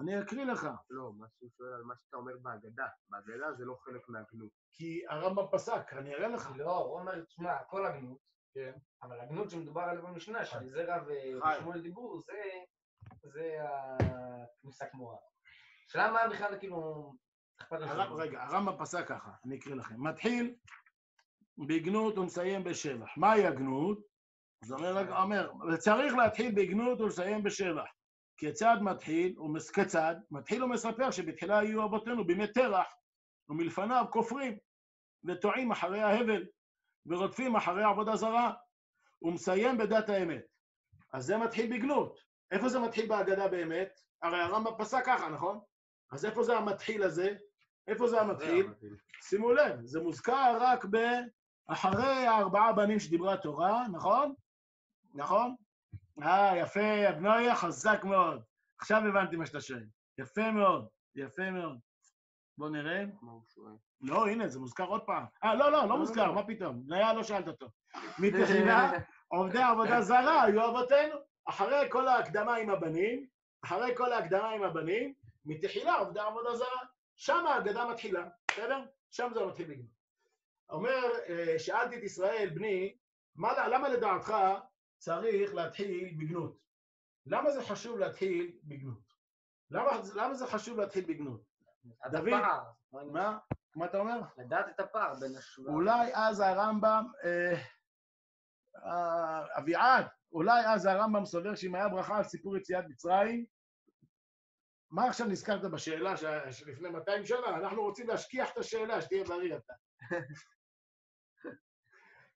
אני אקריא לך. לא, מה שהוא שואל על מה שאתה אומר בהגדה. בהגדה זה לא חלק מהגנות. כי הרמב"ם פסק, אני אראה לך. לא, הוא אומר, תשמע, כל הגנות, כן. אבל הגנות שמדובר עליה במשנה, שעל זרע. ושמואל דיברו, זה זה הכניסה כמורה. השאלה מה בכלל, כאילו, רגע, הרמב"ם פסק ככה, אני אקריא לכם. מתחיל בגנות ומסיים בשבח. מהי הגנות? אז אומר, אומר, צריך להתחיל בגנות ולסיים בשבח. כיצד מתחיל, כיצד? מתחיל ומספר שבתחילה היו אבותינו בימי תרח, ומלפניו כופרים, וטועים אחרי ההבל, ורודפים אחרי עבודה זרה, ומסיים בדת האמת. אז זה מתחיל בגנות. איפה זה מתחיל בהגדה באמת? הרי הרמב"ם פסק ככה, נכון? אז איפה זה המתחיל הזה? איפה זה המתחיל? שימו לב, זה מוזכר רק ב... אחרי הארבעה בנים שדיברה התורה, נכון? נכון? אה, יפה, אבנויה, חזק מאוד. עכשיו הבנתי מה שאתה שואל. יפה מאוד, יפה מאוד. בוא נראה. מה הוא שואל? לא, הנה, זה מוזכר עוד פעם. אה, לא, לא, לא מוזכר, מה פתאום? בניה, לא שאלת אותו. מתחילה, עובדי עבודה זרה היו אבותינו. אחרי כל ההקדמה עם הבנים, אחרי כל ההקדמה עם הבנים, מתחילה עובדי עבודה זרה. שם ההגדה מתחילה, בסדר? שם זה מתחיל בגנות. אומר, אה, שאלתי את ישראל, בני, מה, למה לדעתך צריך להתחיל בגנות? למה זה חשוב להתחיל בגנות? למה, למה זה חשוב להתחיל בגנות? דוד, הפער. מה? מה אתה אומר? לדעת את הפער בין השורה. אולי אז הרמב"ם, אה, אה, אביעד, אולי אז הרמב"ם סובר שאם היה ברכה על סיפור יציאת מצרים, מה עכשיו נזכרת בשאלה ש- שלפני 200 שנה? אנחנו רוצים להשכיח את השאלה, שתהיה בריא אתה. [laughs]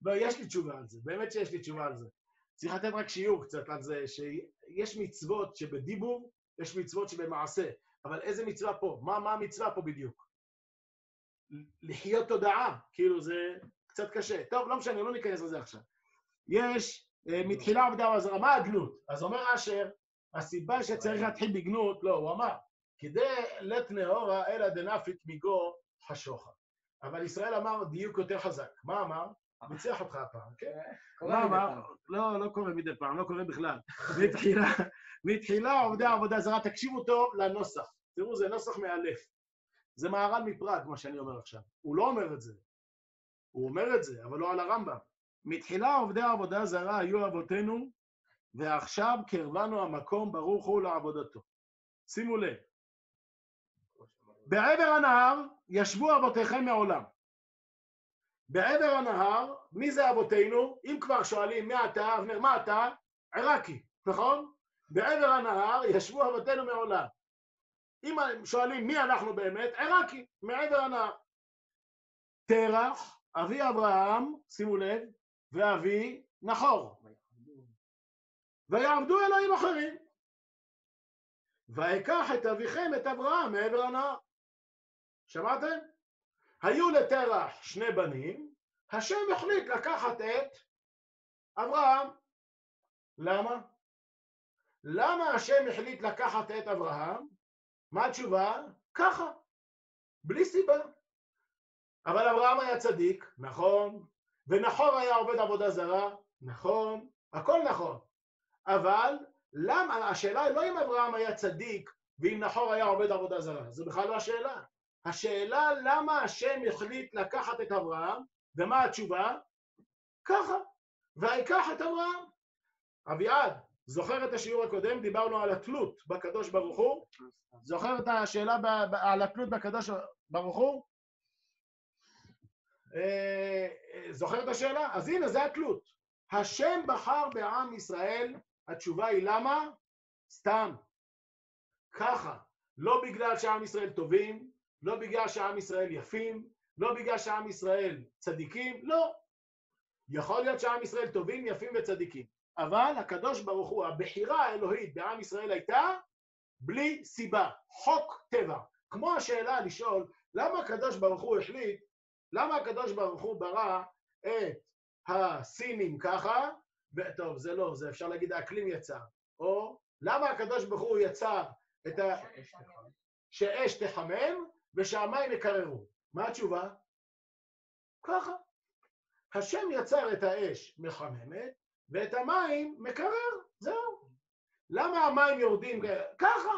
לא, יש לי תשובה על זה, באמת שיש לי תשובה על זה. צריך לתת רק שיעור קצת על זה, שיש מצוות שבדיבור, יש מצוות שבמעשה, אבל איזה מצווה פה? מה, מה המצווה פה בדיוק? לחיות תודעה, כאילו זה קצת קשה. טוב, לא משנה, לא ניכנס לזה עכשיו. יש, אה, מתחילה עבודה עזרה, מה הגנות? אז אומר אשר, הסיבה שצריך להתחיל בגנות, לא, הוא אמר, כדי לית נאורה אלא דנפיק מיגו חשוכה. אבל ישראל אמר דיוק יותר חזק. מה אמר? ניצח אותך הפעם, כן? קורה מה מדי? פעם. לא, לא קורה מדי פעם, לא קורה בכלל. מתחילה, מתחילה עובדי עבודה זרה, תקשיבו טוב לנוסח. תראו, זה נוסח מאלף. זה מהר"ל מפראג, מה שאני אומר עכשיו. הוא לא אומר את זה. הוא אומר את זה, אבל לא על הרמב"ם. מתחילה עובדי עבודה זרה היו אבותינו, ועכשיו קרבנו המקום ברוך הוא לעבודתו. שימו לב, בעבר הנהר ישבו אבותיכם מעולם. בעבר הנהר, מי זה אבותינו? אם כבר שואלים מי אתה, אבנר, מה אתה? עיראקי, נכון? בעבר הנהר ישבו אבותינו מעולם. אם שואלים מי אנחנו באמת, עיראקי, מעבר הנהר. תרח, אבי אברהם, שימו לב, ואבי נחור. ויעבדו אלוהים אחרים. ויקח את אביכם, את אברהם, מעבר הנהר. שמעתם? היו לתרח שני בנים, השם החליט לקחת את אברהם. למה? למה השם החליט לקחת את אברהם? מה התשובה? ככה, בלי סיבה. אבל אברהם היה צדיק, נכון, ונחור היה עובד עבודה זרה, נכון, הכל נכון. אבל למה, השאלה היא לא אם אברהם היה צדיק ואם נחור היה עובד עבודה זרה, זו בכלל לא השאלה. השאלה למה השם החליט לקחת את אברהם, ומה התשובה? ככה, ויקח את אברהם. אביעד, זוכר את השיעור הקודם? דיברנו על התלות בקדוש ברוך הוא. זוכר את השאלה ב- ב- על התלות בקדוש ברוך הוא? אה, אה, זוכר את השאלה? אז הנה, זה התלות. השם בחר בעם ישראל, התשובה היא למה? סתם. ככה. לא בגלל שעם ישראל טובים, לא בגלל שעם ישראל יפים, לא בגלל שעם ישראל צדיקים, לא. יכול להיות שעם ישראל טובים, יפים וצדיקים. אבל הקדוש ברוך הוא, הבחירה האלוהית בעם ישראל הייתה בלי סיבה, חוק טבע. כמו השאלה לשאול, למה הקדוש ברוך הוא החליט, למה הקדוש ברוך הוא ברא את הסינים ככה, וטוב, זה לא, זה אפשר להגיד האקלים יצר, או למה הקדוש ברוך הוא יצר את ה... שאש תחמם ושהמים יקררו. מה התשובה? ככה. השם יצר את האש מחממת ואת המים מקרר, זהו. למה המים יורדים ככה?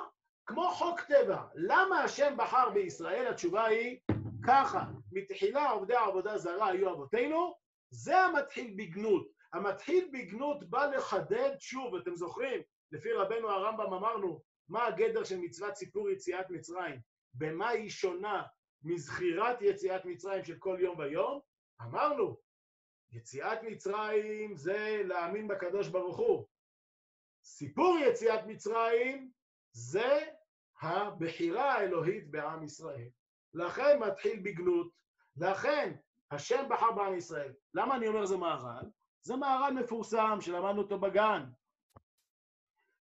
כמו חוק טבע. למה השם בחר בישראל? התשובה היא ככה. מתחילה עובדי עבודה זרה היו אבותינו, זה המתחיל בגנות. המתחיל בגנות בא לחדד, שוב, אתם זוכרים, לפי רבנו הרמב"ם אמרנו, מה הגדר של מצוות סיפור יציאת מצרים? במה היא שונה מזכירת יציאת מצרים של כל יום ויום? אמרנו, יציאת מצרים זה להאמין בקדוש ברוך הוא. סיפור יציאת מצרים זה הבחירה האלוהית בעם ישראל. לכן מתחיל בגנות, לכן השם בחר בעם ישראל. למה אני אומר זה מהר"ל? זה מהר"ל מפורסם שלמדנו אותו בגן.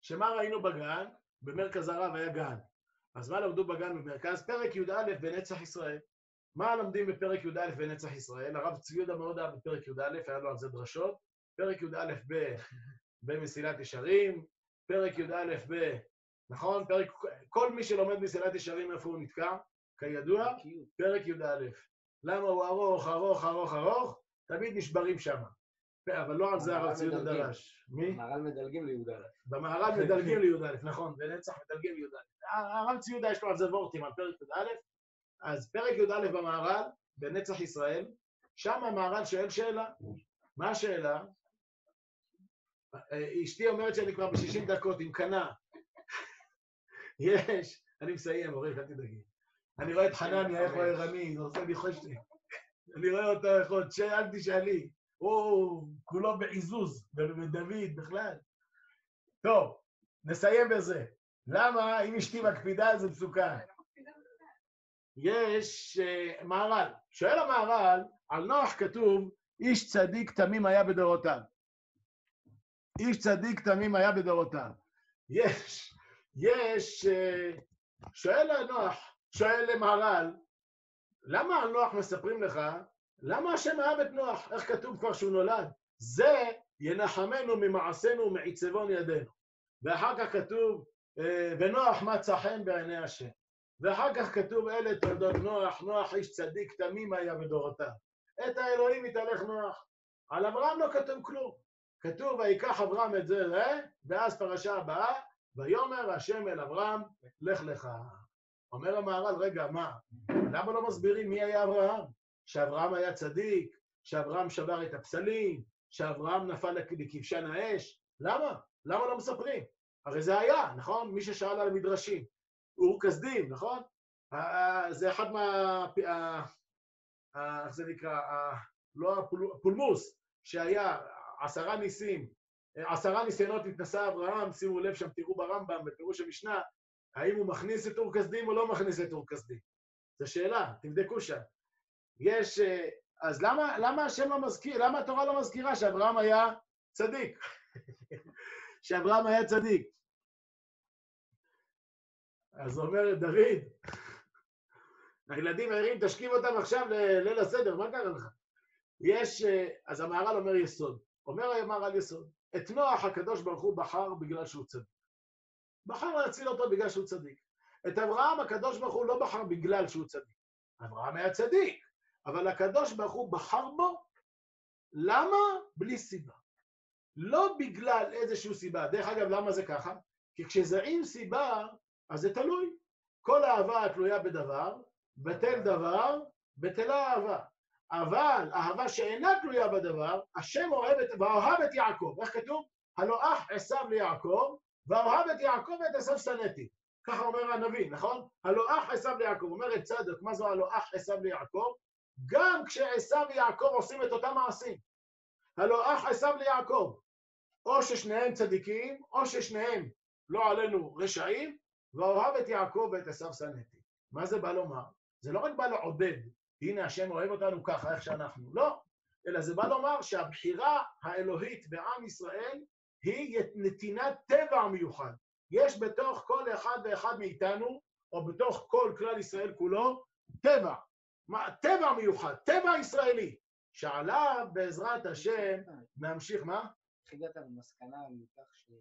שמה ראינו בגן? במרכז הרב היה גן. אז מה למדו בגן במרכז? פרק י"א בנצח ישראל. מה לומדים בפרק י"א בנצח ישראל? הרב צבי יהודה מאוד אהב בפרק י"א, היה לו על זה דרשות. פרק י"א ב... במסילת ישרים, פרק י"א ב... נכון? פרק... כל מי שלומד מסילת ישרים, איפה הוא נתקע? כידוע, פרק י"א. למה הוא ארוך, ארוך, ארוך, ארוך? תמיד נשברים שם. אבל לא על זה הרב צבי יהודה. דרש. מי? מהר"ל מדלגים ליהודה. במהר"ל מדלגים לי"א, נכון, בנצח מדלגים לי"א. הרב צבי יהודה יש לו על זה וורטים, על פרק י"א. אז פרק י"א במהר"ל, בנצח ישראל, שם המהר"ל שואל שאלה. מה השאלה? אשתי אומרת שאני כבר ב-60 דקות עם קנה. [laughs] יש, אני מסיים, אורית, אל תדאגי. אני רואה את חנניה, איך הוא ערני, זה עושה לי חושי. [laughs] אני רואה אותו איך עוד, אל תשאלי. הוא כולו בעיזוז, ודוד בכלל. טוב, נסיים בזה. למה אם אשתי מקפידה זה מסוכן? יש uh, מהר"ל. שואל המהר"ל, על נוח כתוב, איש צדיק תמים היה בדורותיו. איש צדיק תמים היה בדורותיו. יש, יש, uh, שואל הנוח, שואל למהר"ל, למה על נוח מספרים לך? למה השם אהב את נוח? איך כתוב כבר שהוא נולד? זה ינחמנו ממעשינו ומעיצבון ידינו. ואחר כך כתוב, אה, ונוח מצא חן בעיני השם. ואחר כך כתוב אלה תולדות נוח, נוח איש צדיק תמים היה בדורותיו. את האלוהים יתהלך נוח. על אברהם לא כתוב כלום. כתוב ויקח אברהם את זה? ואז פרשה הבאה, ויאמר השם אל אברהם, לך לך. אומר המהר"ל, רגע, מה? למה לא מסבירים מי היה אברהם? שאברהם היה צדיק, שאברהם שבר את הפסלים, שאברהם נפל לכ- לכבשן האש? למה? למה לא מספרים? הרי זה היה, נכון? מי ששאל על המדרשים. אור כסדים, נכון? זה אחד מה... איך זה נקרא? לא הפול- הפולמוס, שהיה עשרה ניסים, עשרה ניסיונות התנסה אברהם, שימו לב שם, תראו ברמב"ם, בפירוש המשנה, האם הוא מכניס את אור כסדים או לא מכניס את אור כסדים? זו שאלה, תבדקו שם. יש... אה, אז למה, למה השם לא מזכיר, למה התורה לא מזכירה שאברהם היה צדיק? [laughs] שאברהם היה צדיק. אז אומר דוד, הילדים ערים, תשכיב אותם עכשיו לליל הסדר, מה קרה לך? יש, אה, אז המהר"ל אומר יסוד. אומר המהר"ל יסוד, את נוח הקדוש ברוך הוא בחר בגלל שהוא צדיק. בחר להציל אותו בגלל שהוא צדיק. את אברהם הקדוש ברוך הוא לא בחר בגלל שהוא צדיק. אברהם היה צדיק, אבל הקדוש ברוך הוא בחר בו, למה? בלי סיבה. לא בגלל איזושהי סיבה. דרך אגב, למה זה ככה? כי כשזה עם סיבה, אז זה תלוי. כל אהבה התלויה בדבר, בטל דבר, בטלה אהבה. אבל אהבה שאינה תלויה בדבר, השם אוהב את, ואוהב את יעקב. איך כתוב? הלא אח עשיו ליעקב, ואוהב את יעקב ואת עשיו שנאתי. ככה אומר הנביא, נכון? הלא אח עשיו ליעקב. אומרת צדק, מה זו הלא אח עשיו ליעקב? גם כשעשיו ויעקב עושים את אותם מעשים. הלא אח עשיו ליעקב. או ששניהם צדיקים, או ששניהם, לא עלינו, רשעים, ואוהב את יעקב ואת עשיו שנאתי. מה זה בא לומר? זה לא רק בא לעודד, הנה השם אוהב אותנו ככה, איך שאנחנו, לא, אלא זה בא לומר שהבחירה האלוהית בעם ישראל היא נתינת טבע מיוחד. יש בתוך כל אחד ואחד מאיתנו, או בתוך כל כלל ישראל כולו, טבע. מה, טבע מיוחד, טבע ישראלי, שעליו בעזרת השם נמשיך, מה? איך הגעת למסקנה מכך ש...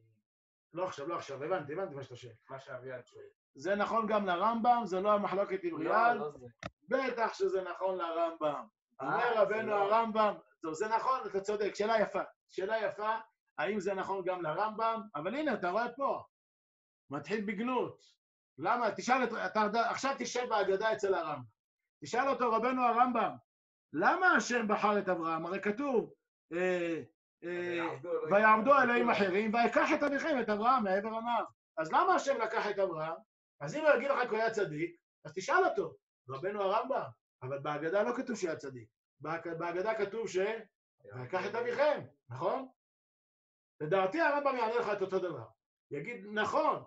לא עכשיו, לא עכשיו, הבנתי, הבנתי מה שאתה שואל. מה שאביעד שואל. זה נכון גם לרמב"ם, זה לא המחלוקת עם ריאל, לא, לא זה. בטח שזה נכון לרמב"ם. אה, אומר רבנו לא. הרמב"ם, טוב, זה נכון, אתה צודק, שאלה יפה. שאלה יפה, האם זה נכון גם לרמב"ם? אבל הנה, אתה רואה פה, מתחיל בגנות. למה? תשאל את... אתה עכשיו תשב בהגדה אצל הרמב"ם. תשאל אותו, רבנו הרמב"ם, למה השם בחר את אברהם? הרי כתוב, אה, אה, ויעמדו אלוהים אחרים, ויקח את אביכם, את אברהם, מעבר הנהר. אז למה השם לקח את אברהם? אז אם הוא יגיד לך כי הוא היה צדיק, אז תשאל אותו, רבנו הרמב"ם, אבל בהגדה לא כתוב שהיה צדיק. בהג- בהגדה כתוב ש... ויקח את אביכם, נכון? לדעתי הרמב"ם יענה לך את אותו דבר. יגיד, נכון,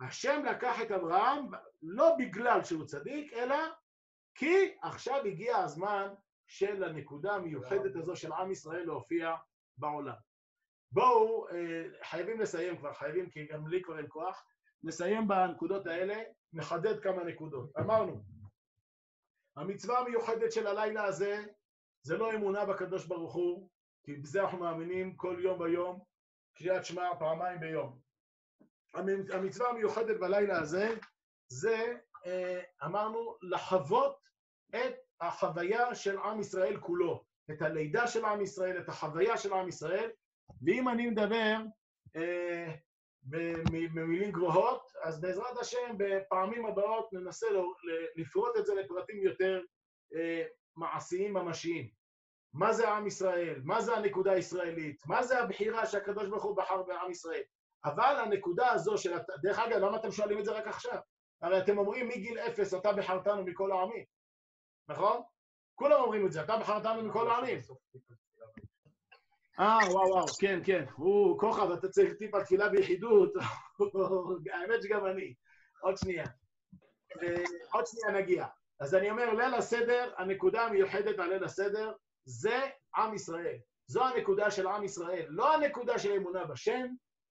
השם לקח את אברהם לא בגלל שהוא צדיק, אלא כי עכשיו הגיע הזמן של הנקודה המיוחדת הזו של עם ישראל להופיע בעולם. בואו, אה, חייבים לסיים כבר, חייבים, כי גם לי כבר אין כוח. נסיים בנקודות האלה, נחדד כמה נקודות. אמרנו, המצווה המיוחדת של הלילה הזה זה לא אמונה בקדוש ברוך הוא, כי בזה אנחנו מאמינים כל יום ויום, קריאת שמע פעמיים ביום. המ- המצווה המיוחדת בלילה הזה זה, אה, אמרנו, לחוות את החוויה של עם ישראל כולו, את הלידה של עם ישראל, את החוויה של עם ישראל, ואם אני מדבר אה, במ- במילים גבוהות, אז בעזרת השם בפעמים הבאות ננסה לפרוט את זה לפרטים יותר אה, מעשיים ממשיים. מה זה עם ישראל? מה זה הנקודה הישראלית? מה זה הבחירה שהקדוש ברוך הוא בחר בעם ישראל? אבל הנקודה הזו של... דרך אגב, למה אתם שואלים את זה רק עכשיו? הרי אתם אומרים מגיל אפס אתה בחרתנו מכל העמים, נכון? כולם אומרים את זה, אתה בחרתנו מכל העמים. אה, וואו, וואו, כן, כן. הוא, כוכב, אתה צריך טיפה תפילה ביחידות. [laughs] האמת שגם אני. עוד שנייה. אה, עוד שנייה נגיע. אז אני אומר, ליל הסדר, הנקודה המיוחדת על ליל הסדר, זה עם ישראל. זו הנקודה של עם ישראל. לא הנקודה של אמונה בשם,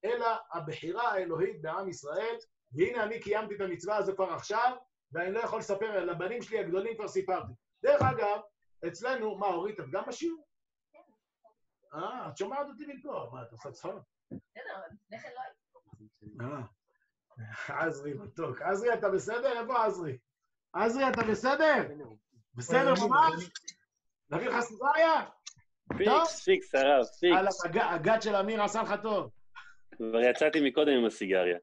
אלא הבחירה האלוהית בעם ישראל. והנה אני קיימתי את המצווה הזו כבר עכשיו, ואני לא יכול לספר, לבנים שלי הגדולים כבר סיפרתי. דרך אגב, אצלנו, מה, אורית, את גם בשיעור? אה, את שומעת אותי מפה, מה, את עושה צחוק? בסדר, אבל לפני כן לא הייתי. אה, עזרי מתוק. עזרי, אתה בסדר? איפה עזרי? עזרי, אתה בסדר? בסדר ממש? נביא לך סיגריה? פיקס, פיקס, הרב, פיקס. הג- הגת של אמיר עשה לך טוב. כבר יצאתי מקודם עם הסיגריה.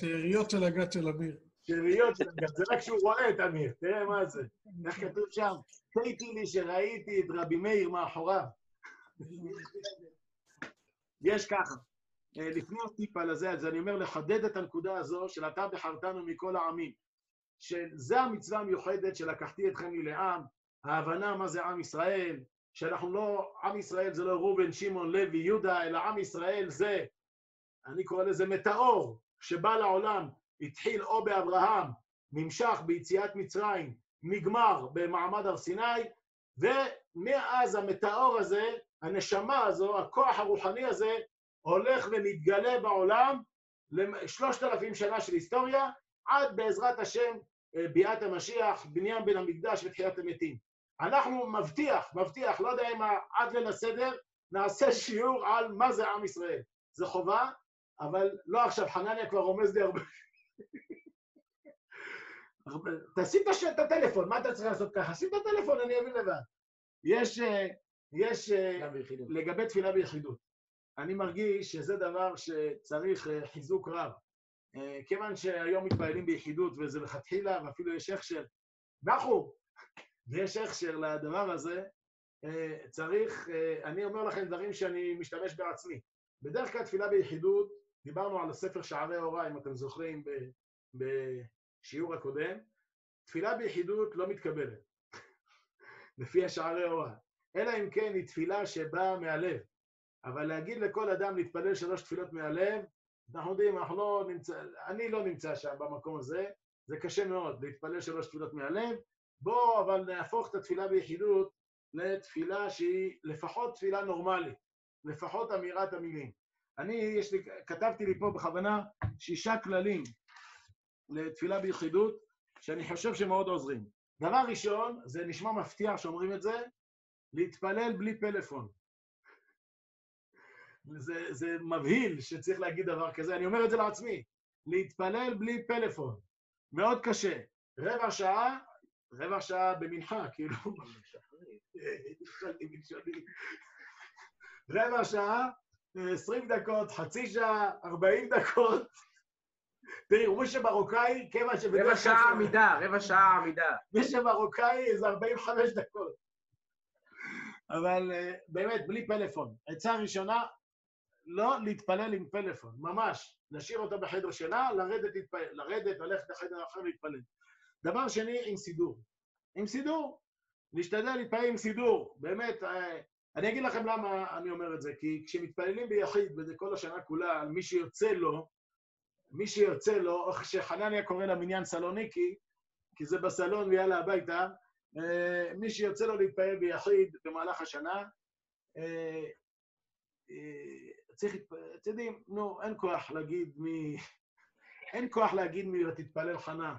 שאריות של הגת של אמיר. שאריות של הגת, זה רק שהוא רואה את אמיר, תראה מה זה. איך כתוב שם? תהיתי לי שראיתי את רבי מאיר מאחוריו. יש ככה, אה, לפני הטיפה לזה, אז אני אומר לחדד את הנקודה הזו של אתה בחרתנו מכל העמים. שזה המצווה המיוחדת שלקחתי אתכם מלעם, ההבנה מה זה עם ישראל, שאנחנו לא, עם ישראל זה לא ראובן, שמעון, לוי, יהודה, אלא עם ישראל זה, אני קורא לזה מטאור, שבא לעולם, התחיל או באברהם, נמשך ביציאת מצרים, נגמר במעמד הר סיני, ומאז המטאור הזה, הנשמה הזו, הכוח הרוחני הזה, הולך ומתגלה בעולם לשלושת אלפים שנה של היסטוריה, עד בעזרת השם אה, ביאת המשיח, בניין בן המקדש ותחיית המתים. אנחנו מבטיח, מבטיח, לא יודע אם עד ליל הסדר, נעשה שיעור על מה זה עם ישראל. זה חובה, אבל לא עכשיו, חנניה כבר רומז לי הרבה. תשים את הטלפון, מה אתה צריך לעשות ככה? שים את הטלפון, אני אבין לבד. יש, אה, יש, אה, לגבי תפילה ביחידות. אני מרגיש שזה דבר שצריך אה, חיזוק רב. כיוון שהיום מתפללים ביחידות וזה לכתחילה, ואפילו יש הכשר, נחו, ויש הכשר לדבר הזה, צריך, אני אומר לכם דברים שאני משתמש בעצמי. בדרך כלל תפילה ביחידות, דיברנו על הספר שערי הוראה, אם אתם זוכרים, בשיעור הקודם, תפילה ביחידות לא מתקבלת, [laughs] לפי השערי הוראה. אלא אם כן היא תפילה שבאה מהלב. אבל להגיד לכל אדם להתפלל שלוש תפילות מהלב, אנחנו יודעים, אנחנו לא נמצא, אני לא נמצא שם במקום הזה, זה קשה מאוד להתפלל שלוש תפילות מהלב. בואו אבל נהפוך את התפילה ביחידות לתפילה שהיא לפחות תפילה נורמלית, לפחות אמירת המילים. אני, יש לי, כתבתי לי פה בכוונה שישה כללים לתפילה ביחידות, שאני חושב שמאוד עוזרים. דבר ראשון, זה נשמע מפתיע שאומרים את זה, להתפלל בלי פלאפון. זה, זה מבהיל שצריך להגיד דבר כזה, אני אומר את זה לעצמי. להתפלל בלי פלאפון. מאוד קשה. רבע שעה, רבע שעה במנחה, כאילו... בלשוני. רבע שעה, עשרים דקות, חצי שעה, ארבעים דקות. תראי, מי שמרוקאי, כיוון שבדרך רבע שעה עמידה, רבע שעה עמידה. מי שמרוקאי זה 45 דקות. אבל אה, באמת, בלי פלאפון. עצה ראשונה, לא להתפלל עם פלאפון, ממש. להשאיר אותה בחדר שינה, לרדת להתפלל, לרדת, ללכת לחדר אחר להתפלל. דבר שני, עם סידור. עם סידור. להשתדל להתפלל עם סידור. באמת, אה, אני אגיד לכם למה אני אומר את זה, כי כשמתפללים ביחיד, וזה כל השנה כולה, על מי שיוצא לו, מי שיוצא לו, או שחנניה קורא למניין סלוניקי, כי זה בסלון ויאללה הביתה, אה, מי שיוצא לו להתפלל ביחיד במהלך השנה, אה, אה, צריך, אתם יודעים, נו, אין כוח להגיד מי... [laughs] אין כוח להגיד מי ותתפלל חנה.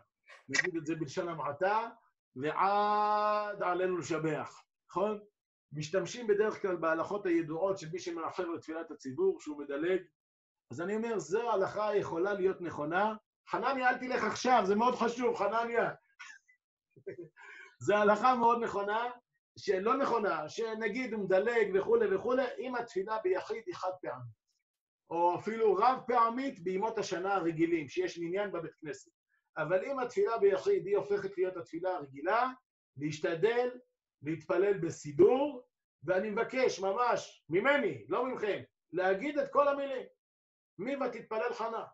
נגיד את זה בלשון המעטה, ועד עלינו לשבח, נכון? משתמשים בדרך כלל בהלכות הידועות של מי שמאחר לתפילת הציבור, שהוא מדלג. אז אני אומר, זו ההלכה יכולה להיות נכונה. חנניה, אל תלך עכשיו, זה מאוד חשוב, חנניה. [laughs] זו הלכה מאוד נכונה, שלא נכונה, שנגיד הוא מדלג וכולי וכולי, אם התפילה ביחיד היא חד פעמית. או אפילו רב פעמית בימות השנה הרגילים, שיש מניין בבית כנסת. אבל אם התפילה ביחיד היא הופכת להיות התפילה הרגילה, להשתדל להתפלל בסידור, ואני מבקש ממש, ממני, לא ממכם, להגיד את כל המילים. מי ותתפלל חנה?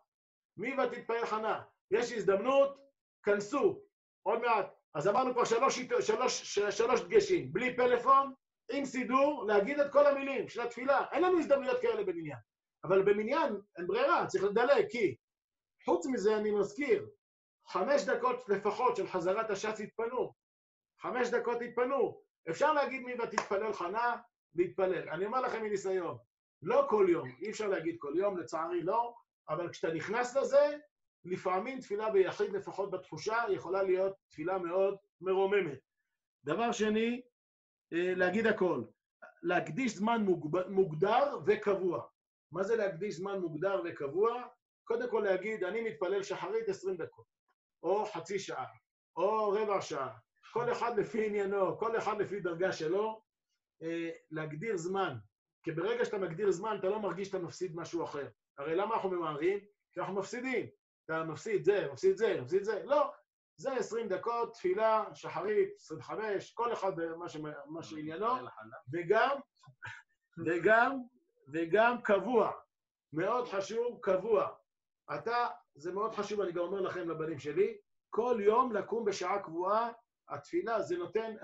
מי ותתפלל חנה? יש הזדמנות, כנסו, עוד מעט. אז אמרנו כבר שלוש, שלוש, שלוש דגשים, בלי פלאפון, עם סידור, להגיד את כל המילים של התפילה. אין לנו הזדמנויות כאלה במניין. אבל במניין אין ברירה, צריך לדלג, כי חוץ מזה אני מזכיר, חמש דקות לפחות של חזרת הש"ס התפנו. חמש דקות התפנו. אפשר להגיד מי ותתפלל חנה, להתפלל. אני אומר לכם מניסיון, לא כל יום, אי אפשר להגיד כל יום, לצערי לא, אבל כשאתה נכנס לזה, לפעמים תפילה ביחיד, לפחות בתחושה, יכולה להיות תפילה מאוד מרוממת. דבר שני, אה, להגיד הכל. להקדיש זמן מוגדר וקבוע. מה זה להקדיש זמן מוגדר וקבוע? קודם כל להגיד, אני מתפלל שחרית 20 דקות, או חצי שעה, או רבע שעה. כל אחד לפי עניינו, כל אחד לפי דרגה שלו, אה, להגדיר זמן. כי ברגע שאתה מגדיר זמן, אתה לא מרגיש שאתה מפסיד משהו אחר. הרי למה אנחנו ממהרים? כי אנחנו מפסידים. אתה מפסיד זה, מפסיד זה, מפסיד זה. לא, זה 20 דקות, תפילה, שחרית, 25, כל אחד ש- מה שעניינו, וגם, וגם, וגם קבוע. מאוד חשוב, קבוע. אתה, זה מאוד חשוב, אני גם אומר לכם, לבנים שלי, כל יום לקום בשעה קבועה, התפילה, זה נותן,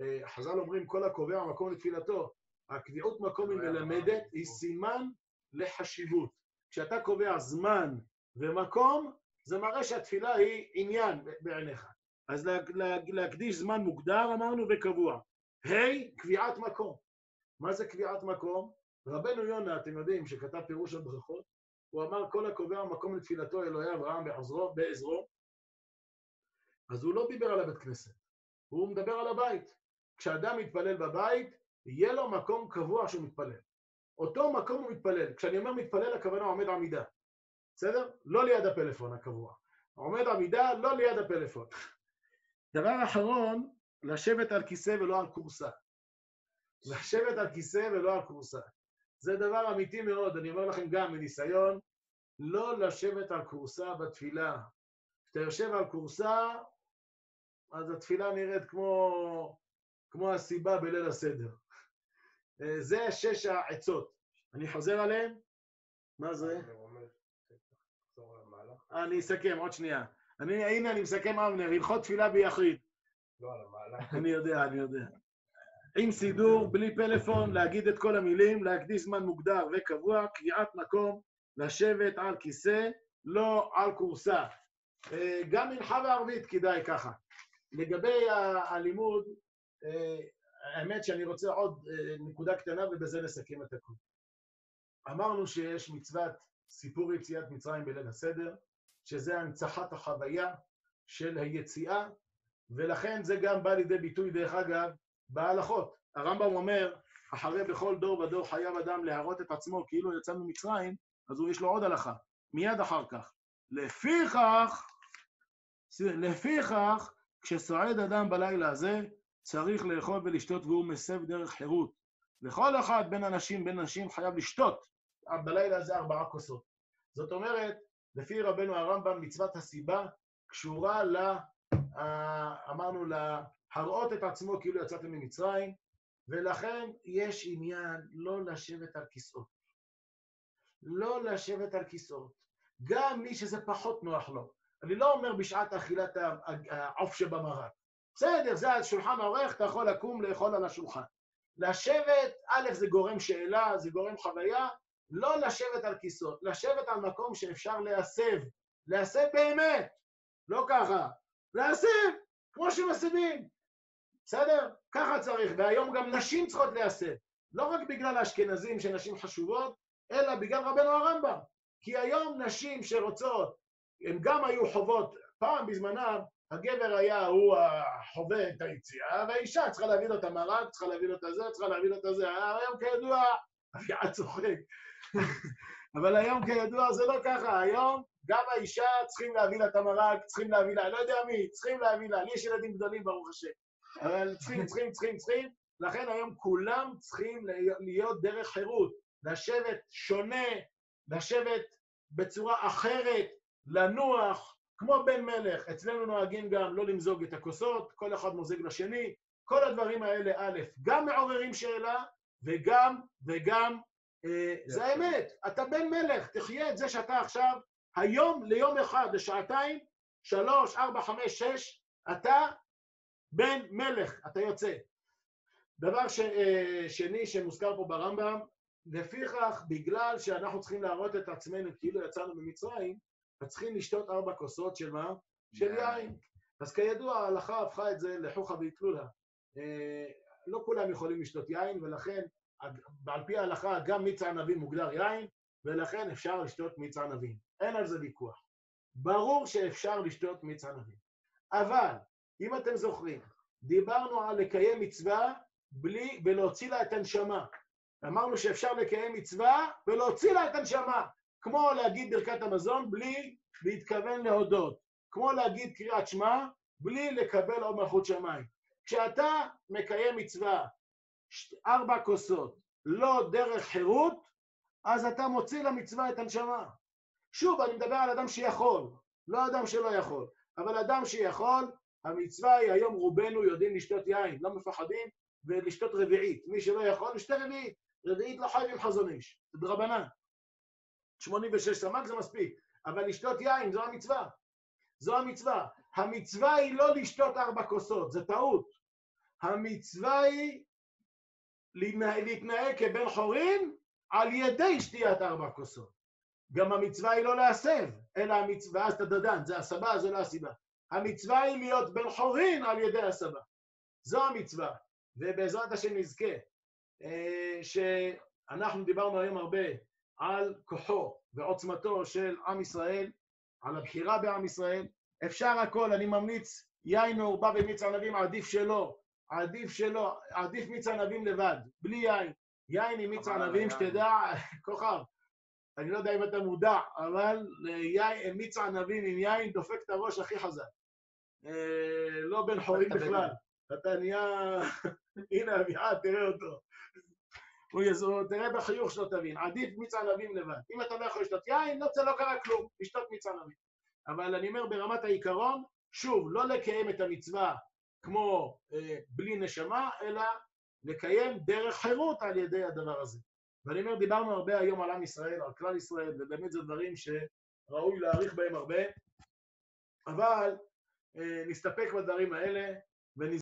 אה, חז"ל אומרים, כל הקובע מקום לתפילתו. הקביעות מקום היא מלמדת, היא סימן לחשיבות. כשאתה קובע זמן ומקום, זה מראה שהתפילה היא עניין בעיניך. אז לה, לה, להקדיש זמן מוגדר, אמרנו, וקבוע. ה', קביעת מקום. מה זה קביעת מקום? רבנו יונה, אתם יודעים, שכתב פירוש הברכות, הוא אמר, כל הקובע מקום לתפילתו אלוהי אברהם בעזרו, בעזרו. אז הוא לא דיבר על הבית כנסת, הוא מדבר על הבית. כשאדם מתפלל בבית, יהיה לו מקום קבוע שהוא מתפלל. אותו מקום הוא מתפלל. כשאני אומר מתפלל, הכוונה עומד עמידה. בסדר? לא ליד הפלאפון הקבוע. עומד עמידה, לא ליד הפלאפון. [laughs] דבר אחרון, לשבת על כיסא ולא על כורסה. לשבת על כיסא ולא על כורסה. זה דבר אמיתי מאוד, אני אומר לכם גם מניסיון, לא לשבת על כורסה בתפילה. כשאתה יושב על כורסה, אז התפילה נראית כמו, כמו הסיבה בליל הסדר. אה, זה שש העצות. אני חוזר עליהן? מה זה? אני אסכם, עוד שנייה. אני, הנה, אני מסכם, אבנר, הלכות תפילה ביחיד. לא, על המהלך. אני יודע, אני יודע. עם סידור, בלי פלאפון, להגיד את כל המילים, להקדיש זמן מוגדר וקבוע, קביעת מקום, לשבת על כיסא, לא על כורסה. אה, גם מנחה וערבית כדאי ככה. לגבי הלימוד, אה, האמת שאני רוצה עוד אה, נקודה קטנה ובזה נסכם את הכול. אמרנו שיש מצוות סיפור יציאת מצרים בליל הסדר, שזה הנצחת החוויה של היציאה, ולכן זה גם בא לידי ביטוי, דרך אגב, בהלכות. הרמב"ם אומר, אחרי בכל דור ודור חייב אדם להראות את עצמו כאילו יצא ממצרים, אז הוא יש לו עוד הלכה, מיד אחר כך. לפיכך, לפיכך, כשסועד אדם בלילה הזה, צריך לאכול ולשתות והוא מסב דרך חירות. וכל אחד בין אנשים, בין נשים, חייב לשתות בלילה הזה ארבעה כוסות. זאת אומרת, לפי רבנו הרמב"ם, מצוות הסיבה קשורה ל... אה, אמרנו להראות את עצמו כאילו יצאתם ממצרים, ולכן יש עניין לא לשבת על כיסאות. לא לשבת על כיסאות. גם מי שזה פחות נוח לו. אני לא אומר בשעת אכילת העוף שבמרק. בסדר, זה על שולחן העורך, אתה יכול לקום לאכול על השולחן. לשבת, א', זה גורם שאלה, זה גורם חוויה, לא לשבת על כיסאות, לשבת על מקום שאפשר להסב, להסב באמת, לא ככה, להסב, כמו שמסבים, בסדר? ככה צריך, והיום גם נשים צריכות להסב, לא רק בגלל האשכנזים שנשים חשובות, אלא בגלל רבנו הרמב"ם, כי היום נשים שרוצות, הן גם היו חוות, פעם בזמנם, הגבר היה, הוא החווה את היציאה, והאישה צריכה להביא לו את המרק, צריכה להביא לו את הזה, צריכה להביא לו את הזה. היום כידוע, [laughs] אביעד צוחק. [laughs] אבל היום כידוע זה לא ככה, היום גם האישה צריכים להביא לה את המרק, צריכים להביא לה, לא יודע מי, צריכים להביא לה, לי יש ילדים גדולים ברוך השם. אבל צריכים, צריכים, צריכים, צריכים, לכן היום כולם צריכים להיות דרך חירות, לשבת שונה, לשבת בצורה אחרת, לנוח, כמו בן מלך. אצלנו נוהגים גם לא למזוג את הכוסות, כל אחד מוזג לשני. כל הדברים האלה, א', גם מעוררים שאלה, וגם, וגם, אה, זה האמת. אתה בן מלך, תחיה את זה שאתה עכשיו, היום ליום אחד, לשעתיים, שלוש, ארבע, חמש, שש, אתה בן מלך, אתה יוצא. דבר ש, אה, שני שמוזכר פה ברמב"ם, לפיכך, בגלל שאנחנו צריכים להראות את עצמנו כאילו יצאנו ממצרים, וצריכים לשתות ארבע כוסות של מה? של יין. אז כידוע, ההלכה הפכה את זה לחוכא ואטלולא. אה, לא כולם יכולים לשתות יין, ולכן, על פי ההלכה, גם מיץ הענבים מוגדר יין, ולכן אפשר לשתות מיץ ענבים. אין על זה ויכוח. ברור שאפשר לשתות מיץ ענבים. אבל, אם אתם זוכרים, דיברנו על לקיים מצווה בלי, ולהוציא לה את הנשמה. אמרנו שאפשר לקיים מצווה ולהוציא לה את הנשמה. כמו להגיד ברכת המזון בלי להתכוון להודות. כמו להגיד קריאת שמע בלי לקבל עוד מלכות שמיים. כשאתה מקיים מצווה, ארבע כוסות, לא דרך חירות, אז אתה מוציא למצווה את הנשמה. שוב, אני מדבר על אדם שיכול, לא אדם שלא יכול. אבל אדם שיכול, המצווה היא, היום רובנו יודעים לשתות יין, לא מפחדים, ולשתות רביעית. מי שלא יכול, ישתה רביעית. רביעית לא חייבים חזון איש, זה דרבנן. 86 סמ"ק זה מספיק, אבל לשתות יין זו המצווה. זו המצווה. המצווה היא לא לשתות ארבע כוסות, זה טעות. המצווה היא להתנהג כבן חורין על ידי שתיית ארבע כוסות. גם המצווה היא לא להסב, אלא המצווה, אז אתה דדן, זה הסבה, זה לא הסיבה. המצווה היא להיות בן חורין על ידי הסבה. זו המצווה, ובעזרת השם נזכה, שאנחנו דיברנו היום הרבה על כוחו ועוצמתו של עם ישראל, על הבחירה בעם ישראל. אפשר הכל, אני ממליץ, יין מעורבב במיץ ענבים, עדיף שלא, עדיף שלא, עדיף מיץ ענבים לבד, בלי יין. יין עם מיץ ענבים, שתדע, כוכב, אני לא יודע אם אתה מודע, אבל יין, מיץ ענבים עם יין דופק את הראש הכי חזק. לא בן חורים בכלל. אתה נהיה... [laughs] הנה אביעד, תראה אותו. הוא יזור, תראה בחיוך שלו תבין, עדיף מיץ ענבים לבד. אם אתה לא יכול לשתות יין, לא, זה לא קרה כלום, לשתות מיץ ענבים. אבל אני אומר ברמת העיקרון, שוב, לא לקיים את המצווה כמו אה, בלי נשמה, אלא לקיים דרך חירות על ידי הדבר הזה. ואני אומר, דיברנו הרבה היום על עם ישראל, על כלל ישראל, ובאמת זה דברים שראוי להעריך בהם הרבה, אבל אה, נסתפק בדברים האלה, ונז...